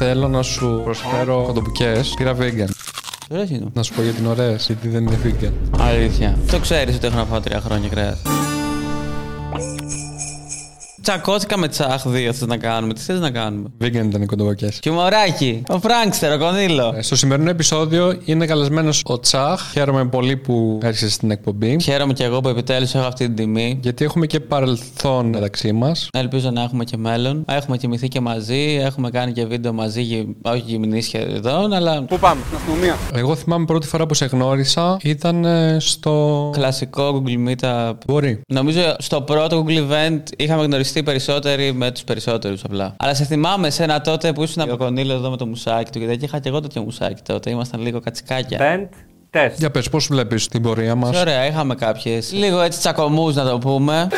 Θέλω να σου προσφέρω κοντομπουκέ. Πήρα vegan. Ωραίες είναι. Να σου πω γιατί είναι ωραίες, γιατί δεν είναι vegan. Αλήθεια. Το ξέρεις ότι έχω να φάω τρία χρόνια κρέας. Τσακώθηκα με τσάχ δύο θες να κάνουμε. Τις θες να κάνουμε. Vegan ήταν οι κοντομπουκέ. Χιουμοράκι. Ο Φράγκστερ, ο Κονίλο. Στο σημερινό επεισόδιο είναι καλεσμένος ο Τσάχ. Χαίρομαι πολύ που έρχεσαι στην εκπομπή. Χαίρομαι και εγώ που επιτέλους έχω αυτή την τιμή. Γιατί έχουμε και παρελθόν μεταξύ μας. Ελπίζω να έχουμε και μέλλον. Έχουμε κοιμηθεί και μαζί. Έχουμε κάνει και βίντεο μαζί. γυ- Όχι γυμνή σχεδόν, αλλά Πού πάμε, στην αστυνομία; Εγώ θυμάμαι πρώτη φορά που σε γνώρισα ήταν ε, στο. κλασικό Google Meetup. Μπορεί. Νομίζω στο πρώτο Google Event είχαμε γνωριστεί περισσότεροι με τους περισσότερους απλά. Αλλά σε θυμάμαι εσένα τότε που ήσουν ο Κονίλο εδώ με το μουσάκι του και τέτοια. Είχα και εγώ τέτοιο μουσάκι τότε. Ήμασταν λίγο κατσικάκια. Band test. Για πες, πώς βλέπεις την πορεία μας; Ωραία, είχαμε κάποιες. Λίγο έτσι τσακωμούς να το πούμε.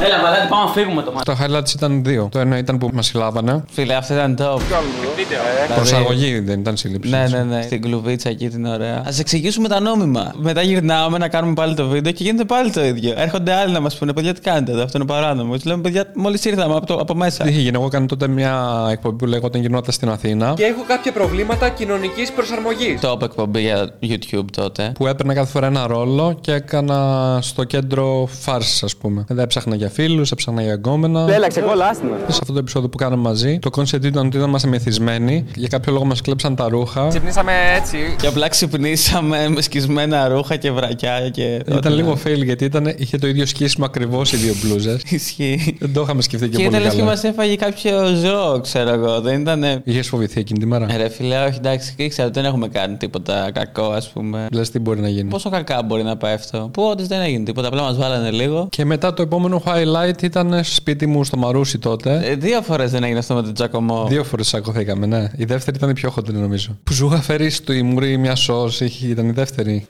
Ε, έλα, βαλάτι, πάμε να φύγουμε το μάτι. Τα highlights ήταν δύο. Το ένα ήταν που μας συλλάβανε. Φίλε, αυτό ήταν top. Δηλαδή- Προσαγωγή δεν ήταν σύλληψη. Ναι, ναι, ναι. Στην κλουβίτσα εκεί την ωραία. Α εξηγήσουμε τα νόμιμα. Μετά γυρνάμε να κάνουμε πάλι το βίντεο και γίνεται πάλι το ίδιο. Έρχονται άλλοι να μας πούνε: Παιδιά, τι κάνετε εδώ, αυτό είναι παράνομο. Τους λέμε: Παιδιά, μόλις ήρθαμε από, το, από μέσα. Τι είχε γίνει, εγώ έκανα τότε μια εκπομπή που λέγονταν γυρνώντας την Αθήνα. Και έχω κάποια προβλήματα κοινωνικής προσαρμογής. Top εκπομπή για YouTube τότε. Που έπαιρνα κάθε φορά ένα ρόλο και έκανα στο κέντρο φάρσες, ας πούμε. Δεν έψαχνα για φίλους, έψαχνα για γκόμενα. Έλα, ξεκολλάστημα. Σε αυτό το επεισόδιο που κάναμε μαζί, το concept ήταν ότι ήταν μεθυσμένοι. Για κάποιο λόγο μας κλέψαν τα ρούχα. Ξυπνήσαμε έτσι. Και απλά ξυπνήσαμε με σκισμένα ρούχα και βρακιά και. Ήταν λίγο fail γιατί ήταν, είχε το ίδιο σκίσιμο ακριβώς οι δύο μπλούζες. Ισχύει. Δεν το είχαμε σκεφτεί και, Και πολύ ήταν λες και καλά. μας έφαγε κάποιο ζώο, ξέρω εγώ. Δεν ήταν. Είχες φοβηθεί εκείνη τη μέρα; Ε, Ρε φίλε, όχι εντάξει, ήξερα ότι δεν έχουμε κάνει τίποτα κακό, ας πούμε. Λες τι μπορεί να γίνει. Πόσο κακά μπορεί να πάει αυτό. Που όντως δεν έγινε τίποτα, απλά μας βάλανε λίγο. Και μετά το επόμενο highlight ήταν στο σπίτι μου στο Μαρούσι τότε. Ε, δύο φορές δεν έγινε αυτό με τον Τζακωμό. Δύο φορές σακωθήκαμε, ναι. Η δεύτερη ήταν η πιο χοντρή νομίζω. Που σου είχα φέρεις στο ημουρί μια σο, ήταν η δεύτερη.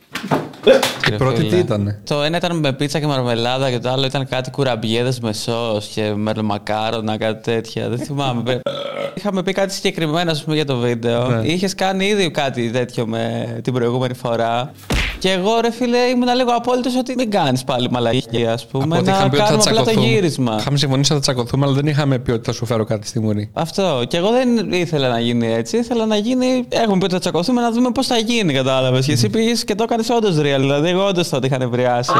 Η πρώτη φίλε. τι ήταν. Το ένα ήταν με πίτσα και μαρμελάδα και το άλλο ήταν κάτι κουραμπιέδες με σο και μελομακάρονα, κάτι τέτοια. Δεν θυμάμαι. Είχαμε πει κάτι συγκεκριμένο ας πούμε, για το βίντεο. Ναι. Είχες κάνει ήδη κάτι τέτοιο με την προηγούμενη φορά; Και εγώ ρε φίλε ήμουν λίγο απόλυτος ότι μην κάνεις πάλι μαλακή, ας πούμε. Από ότι να είχαμε πει ότι θα κάνουμε απλά το τσακωθούμε. γύρισμα. Είχαμε συμφωνήσει να θα τσακωθούμε, αλλά δεν είχαμε πει ότι θα σου φέρω κάτι στη μουρή. Αυτό. Και εγώ δεν ήθελα να γίνει έτσι. Ήθελα να γίνει. Έχουμε πει ότι θα τσακωθούμε να δούμε πώς θα γίνει, κατάλαβες. Και εσύ πήγες και το έκανες όντως real. Δηλαδή, εγώ όντως τότε είχα νευριάσει.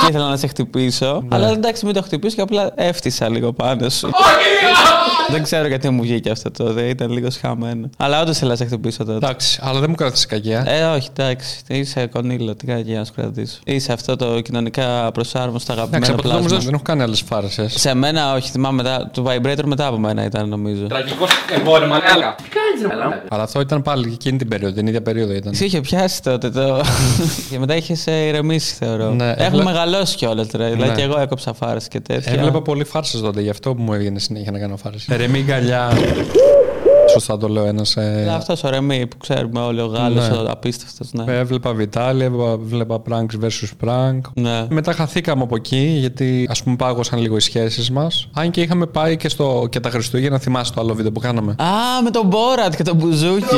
Και ήθελα να σε χτυπήσω. Αλλά εντάξει, μην το χτυπήσω και απλά έφτιασα λίγο πάνω σου. Δεν ξέρω γιατί μου βγήκε αυτό τότε. Ήταν λίγο σχαμένο. Αλλά όντως ήθελα να σε χτυπήσω τότε. Εντάξει, αλλά δεν μου κράτησες κακιά. Ε, όχι, εντάξει. Είσαι κονίλο. Τι κάνει για να σου κρατήσω. Είσαι αυτό το κοινωνικά προσάρμοστο Εντάξει, αγαπημένο από τότε όμω πλάσμα. δεν έχω κάνει άλλες φάρσες. Σε μένα, όχι, θυμάμαι μετά. Το vibrator μετά από μένα ήταν, νομίζω. Τραγικός εμπόρευμα, έλα. Αλλά αυτό ήταν πάλι εκείνη την περίοδο, την ίδια περίοδο ήταν. Σε είχε πιάσει τότε το. και μετά είχες ηρεμήσει, θεωρώ. Ναι, Έχουμε έβλε- μεγαλώσει κιόλας τώρα. Δηλαδή Ναι. και εγώ έκοψα φάρες και τέτοια. Έβλεπα πολύ φάρσες τότε, γι' αυτό που μου έβγαινε συνέχεια να κάνω φάρσε. Ρεμή γκαλιά. Σωστά το λέω ένας. Αυτός ο Ρεμί που ξέρουμε όλοι, ο Γάλλος, Ναι. ο απίστευτος. Ναι. Έβλεπα Βιτάλη, έβλεπα, έβλεπα pranks versus prank. ναι. Μετά χαθήκαμε από εκεί γιατί ας πούμε πάγωσαν λίγο οι σχέσεις μας. Αν και είχαμε πάει και, στο, και τα Χριστούγεννα, θυμάσαι το άλλο βίντεο που κάναμε; Α, με τον Μπόρατ και τον Μπουζούκι.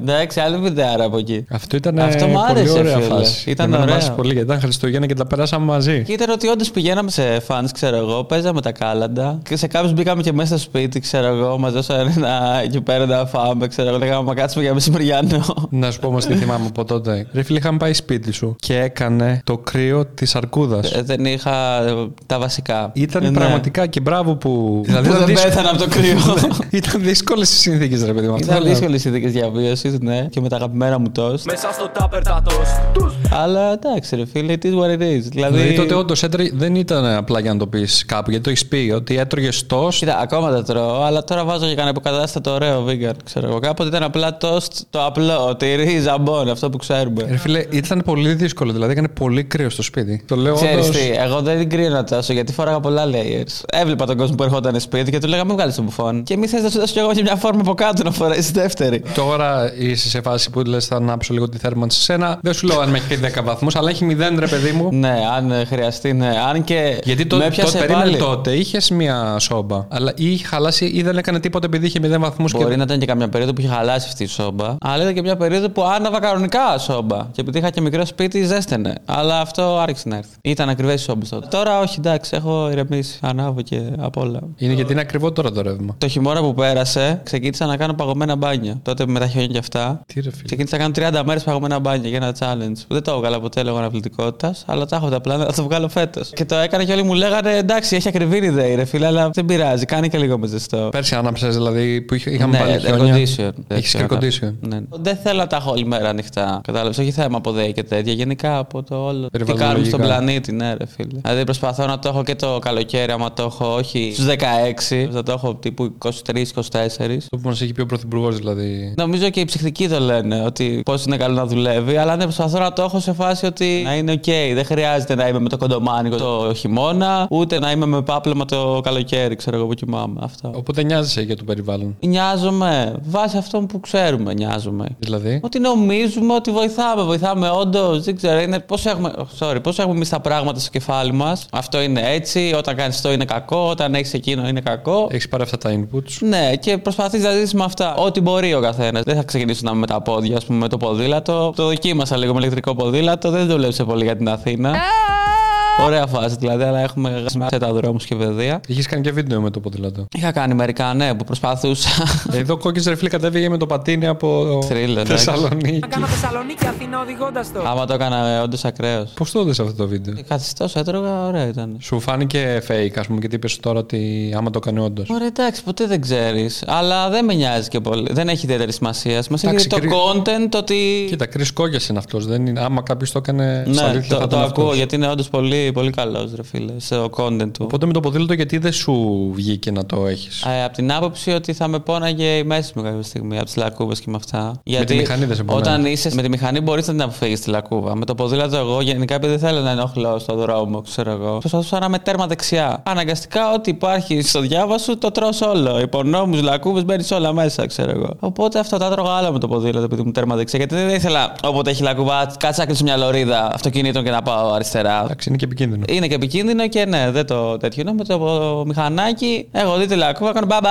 Εντάξει, άλλη βιντεάρα από εκεί. Αυτό ήταν Αυτό ε, μου πολύ άρεσε, ωραία φίλε. φάση. Ήταν Εμένα μου ωραίο. άρεσε πολύ γιατί ήταν Χριστούγεννα και τα περάσαμε μαζί. Και ήταν ότι όντως πηγαίναμε σε φαν, ξέρω εγώ, παίζαμε τα κάλαντα. Και σε κάποιους μπήκαμε και μέσα στο σπίτι, ξέρω εγώ, μας δώσανε ένα εκεί πέρα να φάμε, ξέρω εγώ. Λέγαμε, μα κάτσουμε για μεσημεριανό. Να σου πω όμως τι θυμάμαι από τότε. Ρε φίλε, είχαμε πάει σπίτι σου και έκανε το κρύο της αρκούδας. Ε, δεν είχα ε, τα βασικά. Ήταν Ε, ναι. πραγματικά και μπράβο που. Που δεν δύσκολο- πέθανα από το κρύο. ήταν δύσκολες οι συνθήκες, ρε παιδί μου. Αυτό Ήταν λέω. δύσκολες συνθήκες διαβίωση, ναι, και με τα αγαπημένα μου τόστ. Μέσα στο τάπερ τα toast. Αλλά εντάξει, ρε φίλε, it is what it is. Δηλαδή Δηλαδή. τότε όντως δεν ήταν απλά για να το πεις κάπου, γιατί το έχεις πει ότι έτρωγες τόστ. Κοίτα, ακόμα τα τρώω, αλλά τώρα βάζω και κανένα υποκατάστατο ωραίο vegan. Ξέρω εγώ. Κάποτε ήταν απλά toast το απλό, τυρί, ζαμπόν, αυτό που ξέρουμε. Ρε φίλε, ήταν πολύ δύσκολο, δηλαδή έκανε πολύ κρύο στο σπίτι. Το λέω Ξέρεις όντως... τι, εγώ δεν την κρίνω τόσο γιατί φοράγα πολλά layers. Έβλεπα τον κόσμο που ερχόταν σπίτι και του λέγαμε βγάλεις το μπουφόν. Και μη θε να σου δώσω κι εγώ και μια φόρμα από κάτω να φορέσει δεύτερη. Τώρα τώρα είσαι σε φάση που λες θα ανάψω λίγο τη θέρμανση σε σένα. Δεν σου λέω αν με έχει 10 βαθμούς, αλλά έχει 0 ρε παιδί μου. Ναι, αν ε, χρειαστεί, ναι. Αν και. Γιατί το, με το, έπιασε περίμενε πάλι. τότε, είχες μία σόμπα. Αλλά ή είχε χαλάσει ή δεν έκανε τίποτα επειδή είχε 0 βαθμούς. Μπορεί Και... να ήταν και καμιά περίοδο που είχε χαλάσει αυτή η σόμπα. Αλλά ήταν και μια περίοδο που άναβα κανονικά σόμπα. Και επειδή είχα και μικρό σπίτι, ζέστενε. Αλλά αυτό άρχισε να έρθει. Ήταν ακριβές οι σόμπες τότε. Τώρα όχι, εντάξει, έχω ηρεμήσει. Ανάβω και απ' όλα. Είναι γιατί είναι ακριβό τώρα το ρεύμα. Το χειμώνα που πέρασε, ξεκίνησα να κάνω παγωμένα μπάνια. Τότε με τα χιόνια και αυτά. Τι ρε φίλε. Ξεκίνησα να κάνω 30 μέρες παγωμένα μπάνια για ένα challenge. Που δεν το έβγαλα ποτέ λόγω αναβλητικότητας, αλλά τα έχω τα πλάνα να το βγάλω φέτος. Και το έκανα και όλοι μου λέγανε εντάξει, έχει ακριβή η ΔΕΗ, ρε φίλε, αλλά δεν πειράζει, κάνει και λίγο με ζεστό. Πέρσι άναψες δηλαδή που είχε- είχαμε ναι, πάλι air χιόνια. condition. Έχεις Δεν air ξέρω condition. να- Ναι. Δεν θέλω να τα έχω όλη μέρα ανοιχτά. Κατάλαβες. Όχι θέμα από ΔΕΗ και τέτοια. Γενικά από το όλο. Τι Περιβαλλοντολογικά. κάνουμε στον πλανήτη, ναι, ρε φίλε. Δηλαδή προσπαθώ να το έχω και το καλοκαίρι, άμα το έχω όχι στους 16, θα το έχω τύπου 23-24. Το που μας έχει πει ο Πρωθυπουργός δηλαδή. Νομίζω και οι ψυχτικοί το λένε ότι πώς είναι καλό να δουλεύει, αλλά ναι, προσπαθώ να το έχω σε φάση ότι να είναι οκ. Δεν χρειάζεται να είμαι με το κοντομάνικο το χειμώνα, ούτε να είμαι με πάπλωμα το καλοκαίρι, ξέρω εγώ που κοιμάμαι. Αυτό. Οπότε νοιάζεσαι για το περιβάλλον. Νοιάζομαι. Βάσει αυτών που ξέρουμε, νοιάζομαι. Δηλαδή; Ότι νομίζουμε ότι βοηθάμε. Βοηθάμε όντως. Δεν ξέρω. Είναι πώς έχουμε, sorry, πώς έχουμε εμείς τα πράγματα στο κεφάλι μας. Αυτό είναι έτσι. Όταν κάνεις αυτό είναι κακό. Όταν έχεις εκείνο είναι κακό. Έχεις πάρει αυτά τα inputs. Ναι, και προσπαθείς να ζήσεις με αυτά. Ό,τι μπορεί ο καθένας. Δεν θα ξεκινήσω να είμαι με τα πόδια, ας πούμε, με το ποδήλατο. Το δοκίμασα λίγο με ηλεκτρικό ποδήλατο. Δεν δούλεψε πολύ για την Αθήνα. Ωραία φάση δηλαδή, αλλά έχουμε σε τα δρόμους και παιδεία. Είχες κάνει και βίντεο με το ποδήλατο. Είχα κάνει μερικά, ναι, που προσπαθούσα. Εδώ κόκκι ρε φίλε κατέβηκε με το πατίνι από Θρύλα, εντάξει. Θεσσαλονίκη. Να κάνω Θεσσαλονίκη Αθήνα οδηγώντας το. Άμα το έκανα όντως ακραίος. Πώς το είδε αυτό το βίντεο; Καθιστός έτρωγα, ωραία ήταν. Σου φάνηκε fake, ας πούμε, γιατί είπες τώρα ότι άμα το έκανε όντως. Ωραία, εντάξει, ποτέ δεν ξέρεις. Αλλά δεν με νοιάζει και πολύ. Δεν έχει ιδιαίτερη σημασία. Σημασία έχει Εντάξει, το κρύ- content ότι. Κοίτα, Κρι Κόκκια είναι αυτός. Άμα κάποιος το έκανε. στα Ναι, αλήθεια, θα το, το ήταν ακούω αυτός. γιατί είναι όντως πολύ, πολύ καλός, ρε φίλε, στο content του. Οπότε με το ποδήλατο, γιατί δεν σου βγήκε να το έχεις; Ε, από την άποψη ότι θα με πόναγε η μέση μου κάποια στιγμή, από τις λακκούβες και με αυτά. Γιατί τη μηχανή δεν σε πονάει. Όταν είσαι με τη μηχανή, μπορείς να την αποφύγεις τη λακκούβα. Με το ποδήλατο, εγώ γενικά επειδή δεν θέλω να ενοχλώ στον δρόμο, ξέρω εγώ. Προσπαθούσα να είμαι τέρμα δεξιά. Αναγκαστικά, ό,τι υπάρχει στο διάβα σου, το τρώ όλο. Υπονόμου, λακκούβες, μπαίνει όλα μέσα, ξέρω εγώ. Οπότε αυτό τα έτρωγα άλλα με το ποδήλατο, επειδή μου τέρμα δεξιά. Γιατί δεν ήθελα όποτε έχει λακκούβα, κάτσα να κλείσω μια λωρίδα αυτοκινήτων και να πάω αριστερά. Εντάξει, είναι και επικίνδυνο. Είναι και επικίνδυνο και ναι, δεν το τέτοιο. Ενώ με το μηχανάκι, έχω δει τη λακκούβα, κάνω μπαμπά.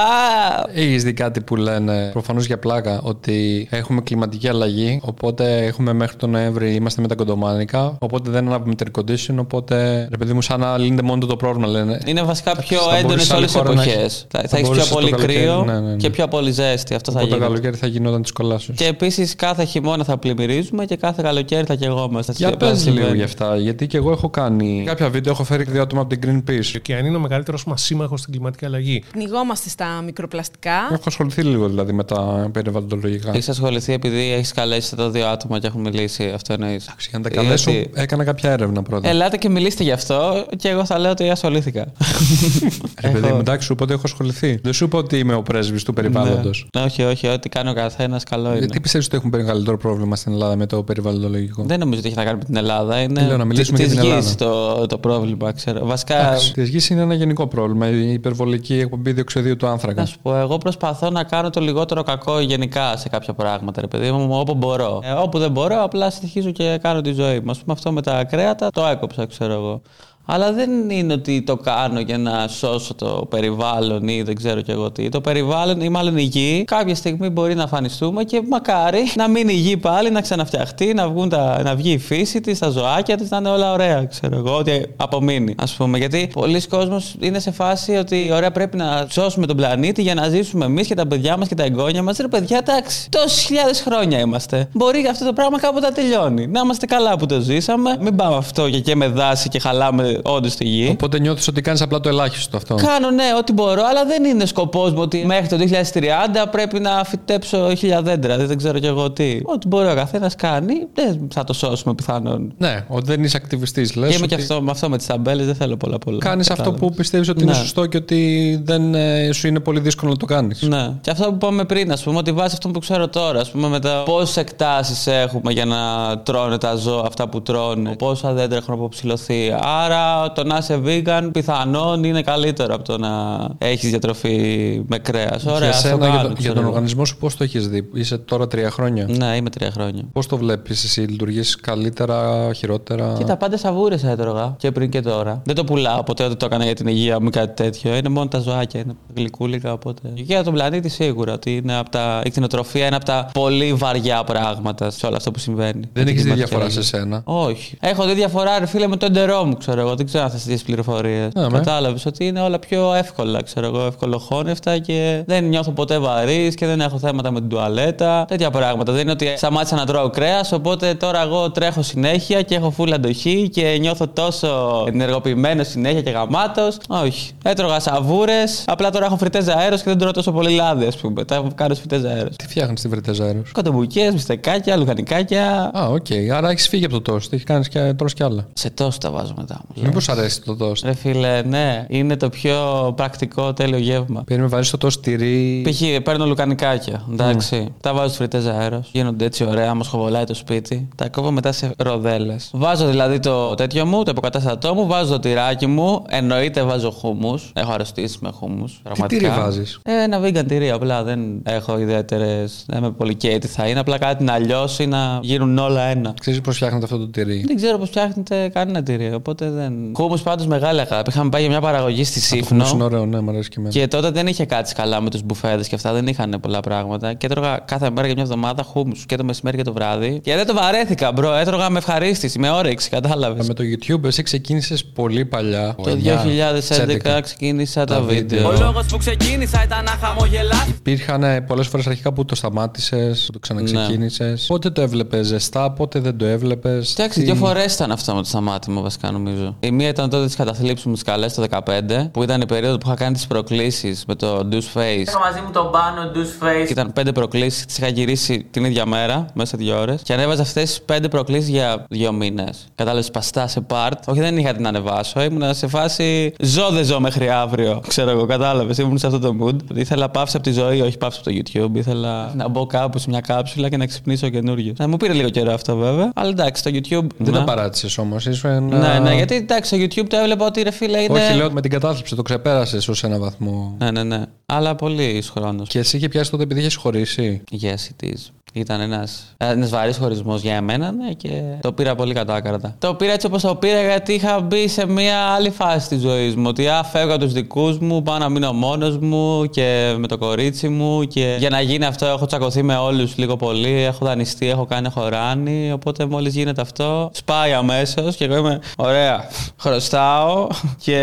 Έχεις δει κάτι που λένε προφανώς για πλάκα ότι έχουμε κλιματική αλλαγή. Οπότε έχουμε μέχρι τον Νοέμβρη είμαστε με τα κοντομάνικα. Οπότε δεν ανάβουμε air condition. Οπότε ρε παιδί μου, σαν να λύνεται μόνο το πρόβλημα λένε. Είναι βασικά πιο Θα έντονες μπορούσε όλες άλλη τι χώρα να εποχές. έχει. Θα, Θα θα έχεις πιο μπορούσε πολύ το καλοκαίρι, κρύο ναι, ναι, ναι. και πιο πολύ ζέστη. Αυτό θα Οπότε το γίνει. καλοκαίρι θα γινόταν τη κολάσεω. Και επίσης κάθε χειμώνα θα πλημμυρίζουμε και κάθε καλοκαίρι θα καιγόμαστε. Για Αυτό πες συμβαίνει. λίγο γι' αυτά, γιατί και εγώ έχω κάνει κάποια βίντεο, έχω φέρει δύο άτομα από την Greenpeace. Και αν είναι ο μεγαλύτερος μας σύμμαχος στην κλιματική αλλαγή. Πνιγόμαστε στα μικροπλαστικά. Έχω ασχοληθεί λίγο δηλαδή με τα περιβαλλοντολογικά. Έχει ασχοληθεί επειδή έχεις καλέσει τα δύο άτομα και έχουν μιλήσει. Αυτό εννοείς. Εντάξει, Για να τα καλέσω, Γιατί- έκανα κάποια έρευνα πρώτα. Ελάτε και μιλήστε γι' αυτό και εγώ θα λέω ότι ασχολήθηκα. Ρε παιδί έχω- μου, εντάξει, σου είπα ότι έχω ασχοληθεί. Δεν σου είπα ότι είμαι ο πρέσβης του περιβάλλοντος. Ναι. Όχι, όχι, ό,τι κάνει ο καθένας καλό είναι. Γιατί πιστεύεις ότι έχουμε μεγαλύτερο πρόβλημα στην Ελλάδα με το περιβαλλοντολογικό; Δεν νομίζω ότι έχει να κάνει με την Ελλάδα. Είναι λέω, να μιλήσουμε της για την γης Ελλάδα. το, το πρόβλημα, ξέρω. Βασικά, Τη γη είναι ένα γενικό πρόβλημα. Η υπερβολική εκπομπή διοξιδίου του άνθρακα. να σου πω, εγώ προσπαθώ να κάνω το λιγότερο κακό γενικά σε κάποια πράγματα, ρε παιδί μου, όπου μπορώ. Ε, όπου δεν μπορώ, απλά συνεχίζω και κάνω τη ζωή μου. Α πούμε, αυτό με τα κρέατα το έκοψα, ξέρω εγώ. Αλλά δεν είναι ότι το κάνω για να σώσω το περιβάλλον ή δεν ξέρω κι εγώ τι. Το περιβάλλον ή μάλλον η γη κάποια στιγμή μπορεί να αφανιστούμε και μακάρι να μείνει η γη πάλι, να ξαναφτιαχτεί, να, βγουν τα, να βγει η φύση της, τα ζωάκια της, να είναι όλα ωραία, ξέρω εγώ, ότι απομείνει. Α πούμε, γιατί πολλοί κόσμοι είναι σε φάση ότι ωραία πρέπει να σώσουμε τον πλανήτη για να ζήσουμε εμείς και τα παιδιά μας και τα εγγόνια μας. Ρε παιδιά, εντάξει, τόσες χιλιάδες χρόνια είμαστε. Μπορεί αυτό το πράγμα κάποτε να τελειώνει. Να είμαστε καλά που το ζήσαμε. Μην πάμε αυτό και, και με δάση και χαλάμε όντως τη γη. Οπότε νιώθεις ότι κάνεις απλά το ελάχιστο αυτό. Κάνω ναι, ό,τι μπορώ, αλλά δεν είναι σκοπός μου ότι μέχρι το 2030 πρέπει να φυτέψω χίλια δέντρα. Δεν ξέρω κι εγώ τι. Ό,τι μπορεί ο καθένας κάνει, δεν θα το σώσουμε πιθανόν. Ναι, ότι δεν είσαι ακτιβιστής. Λες. Και είμαι και αυτό, με αυτό με τις ταμπέλες, δεν θέλω πολλά πολλά. Κάνεις αυτό Κατάλαβες. που πιστεύεις ότι είναι Ναι. σωστό και ότι δεν ε, σου είναι πολύ δύσκολο να το κάνεις. Ναι. Και αυτό που είπαμε πριν, ας πούμε, ότι βάσει αυτό που ξέρω τώρα, ας πούμε, με τα πόσες εκτάσεις έχουμε για να τρώνε τα ζώα αυτά που τρώνε, πόσα δέντρα έχουν αποψηλωθεί. Άρα απλά το να είσαι vegan πιθανόν είναι καλύτερο από το να έχεις διατροφή με κρέας. Ωραία, για ας το σένα, κάνω, για, τον- για ξέρω τον εγώ. οργανισμό σου, πώς το έχεις δει, Είσαι τώρα τρία χρόνια; Ναι, είμαι τρία χρόνια. Πώς το βλέπεις, εσύ λειτουργείς καλύτερα, χειρότερα; Κοίτα, πάντα σαβούρε έτρωγα και πριν και τώρα. Δεν το πουλάω ποτέ, δεν το έκανα για την υγεία μου ή κάτι τέτοιο. Είναι μόνο τα ζωάκια, είναι γλυκούλικα. Οπότε. Και για τον πλανήτη σίγουρα ότι είναι από τα... η κτηνοτροφία είναι από τα πολύ βαριά πράγματα σε όλο αυτό που συμβαίνει. Δεν Με έχεις την δει κλιματική διαφορά σε αλλαγή. σένα; Όχι. Έχω δει διαφορά, ρε φίλε, με το εντερό μου, ξέρω εγώ. Δεν ξέρω αν θα τις πληροφορίες. Ναι, με. Κατάλαβες ότι είναι όλα πιο εύκολα, ξέρω εγώ, ευκολοχώνευτα και δεν νιώθω ποτέ βαρύς και δεν έχω θέματα με την τουαλέτα. Τέτοια πράγματα. Δεν είναι ότι σταμάτησα να τρώω κρέας, οπότε τώρα εγώ τρέχω συνέχεια και έχω φούλα αντοχή και νιώθω τόσο ενεργοποιημένος συνέχεια και γαμάτος. Όχι. Έτρωγα σαβούρες, απλά τώρα έχω φριτέζα αέρος και δεν τρώω τόσο πολύ λάδι, ας πούμε. Τα κάνω φριτέζα αέρος. Τι φτιάχνεις στην φριτέζα αέρος; Κοτομπουκιές, μπιφτεκάκια, λουκανικάκια. Α, οκ. Άρα έχεις φύγει από το τοστ. Έχεις κάνεις και τρως κι άλλα. Σε τοστ τα βάζω μετά μου. Μήπως αρέσει το τοστ; Ρε φίλε, ναι, είναι το πιο πρακτικό τέλειο γεύμα. Παίρνει, βάζει το τόστ τυρί. Π.χ. παίρνω λουκανικάκια. Εντάξει. Τα βάζω στους φρυτές αέρος. Γίνονται έτσι ωραία, μα χοβολάει το σπίτι. Τα κόβω μετά σε ροδέλες. Βάζω δηλαδή το τέτοιο μου, το υποκατάστατό μου, βάζω το τυράκι μου. Εννοείται βάζω χούμους. Έχω αρρωστήσει με χούμους. Τι τυρί βάζεις; Ε, ένα vegan τυρί. Απλά δεν έχω ιδιαίτερες. Δεν είμαι πολύ καίει τι θα είναι. Απλά κάτι να λιώσει να γίνουν όλα ένα. Ξέρεις πώς φτιάχνεται αυτό το τυρί; Δεν ξέρω πώς φτιάχνετε κανένα τυρί. Οπότε δεν. Χούμους πάντως μεγάλη αγάπη. Είχαμε πάει για μια παραγωγή στη Το χούμους είναι Σίφνο. ωραίο, ναι, μου αρέσει και εμένα. Και τότε δεν είχε κάτσει καλά με τους μπουφέδες και αυτά, δεν είχαν πολλά πράγματα. Και έτρωγα κάθε μέρα για μια εβδομάδα χούμους και το μεσημέρι και το βράδυ. Και δεν το βαρέθηκα, bro. Έτρωγα με ευχαρίστηση, με όρεξη, κατάλαβες. Ε, Με το YouTube εσύ ξεκίνησες πολύ παλιά. Το 2011 ξεκίνησα τα Τα βίντεο. βίντεο. λόγος που ξεκίνησα ήταν να χαμογελάς Υπήρχαν πολλές φορές αρχικά που το σταμάτησες, που το ξαναξεκίνησες. Ναι. Πότε το έβλεπες ζεστά, πότε δεν το έβλεπες; Εντάξει, δύο φορές ήταν αυτό με το σταμάτημα βασικά νομίζω. Η μία ήταν τότε της καταθλίψης μου τι καλές το 15, που ήταν η περίοδο που είχα κάνει τις προκλήσεις με το Deuce Face. Είχα μαζί μου τον Πάνο, Deuce Face Και Ήταν πέντε προκλήσεις, τις είχα γυρίσει την ίδια μέρα, μέσα σε δύο ώρες. Και ανέβαζα αυτές τις πέντε προκλήσεις για δύο μήνες. Κατάλαβες παστά σε part. Όχι, δεν είχα την να ανεβάσω. Ήμουν σε φάση ζω δεν ζω μέχρι αύριο. Ξέρω εγώ, κατάλαβες. Ήμουν σε αυτό το mood. Ήθελα πάυση από τη ζωή, όχι πάυση από το YouTube. Ήθελα να μπω κάπου σε μια κάψουλα και να ξυπνήσω καινούριο. Να μου πήρε λίγο καιρό αυτό βέβαια. Αλλά εντάξει, το YouTube. Δεν Ναι. τα παράτησες όμως. Ήσουν ένα... Ναι, ναι, γιατί εντάξει, στο YouTube το έβλεπα ότι ρε φίλε είναι. Όχι, λέω με την κατάθλιψη, το ξεπέρασες ως ένα βαθμό. Ναι, ναι, ναι. Αλλά πολύ χρόνος. Και εσύ είχε πιάσει τότε επειδή είχες χωρίσει; Yes, it is. Ήταν ένας ένας βαρύς χωρισμός για εμένα ναι, και το πήρα πολύ κατάκαρτα. Το πήρα έτσι όπως το πήρα γιατί είχα μπει σε μια άλλη φάση της ζωής μου. Ότι α, φεύγω από τους δικούς μου, πάω να μείνω μόνος μου και με το κορίτσι μου. Και για να γίνει αυτό έχω τσακωθεί με όλους λίγο πολύ. Έχω δανειστεί, έχω κάνει χωράνι. Οπότε μόλις γίνεται αυτό, σπάει αμέσως και εγώ είμαι ωραία. Χρωστάω και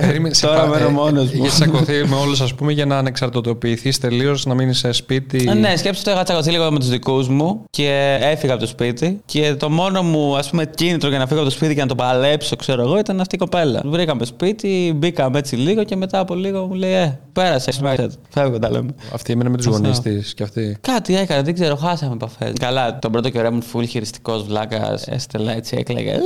Περίμενε, σε τώρα πα- μένω ε, μόνος μου. Είχε τσακωθεί με όλους, ας πούμε, για να ανεξαρτητοποιηθείς τελείως, να μείνεις σε σπίτι; Ε, Ναι, σκέψτε το, είχα τσακωθεί λίγο με τους δικούς μου και έφυγα από το σπίτι. Και το μόνο μου ας πούμε, κίνητρο για να φύγω από το σπίτι και να το παλέψω, ξέρω εγώ, ήταν αυτή η κοπέλα. Βρήκαμε σπίτι, μπήκαμε έτσι λίγο και μετά από λίγο μου λέει Ε, πέρασε. smite it». Φεύγω, τα λέμε. Αυτή έμενε με τους Αυτό. γονείς της και αυτή. Κάτι έκανε, δεν ξέρω, χάσαμε επαφέ. Καλά, τον πρώτο καιρό ήμουν full χειριστικός βλάκας. Έστελα έτσι, έκλαιγα. «Ε».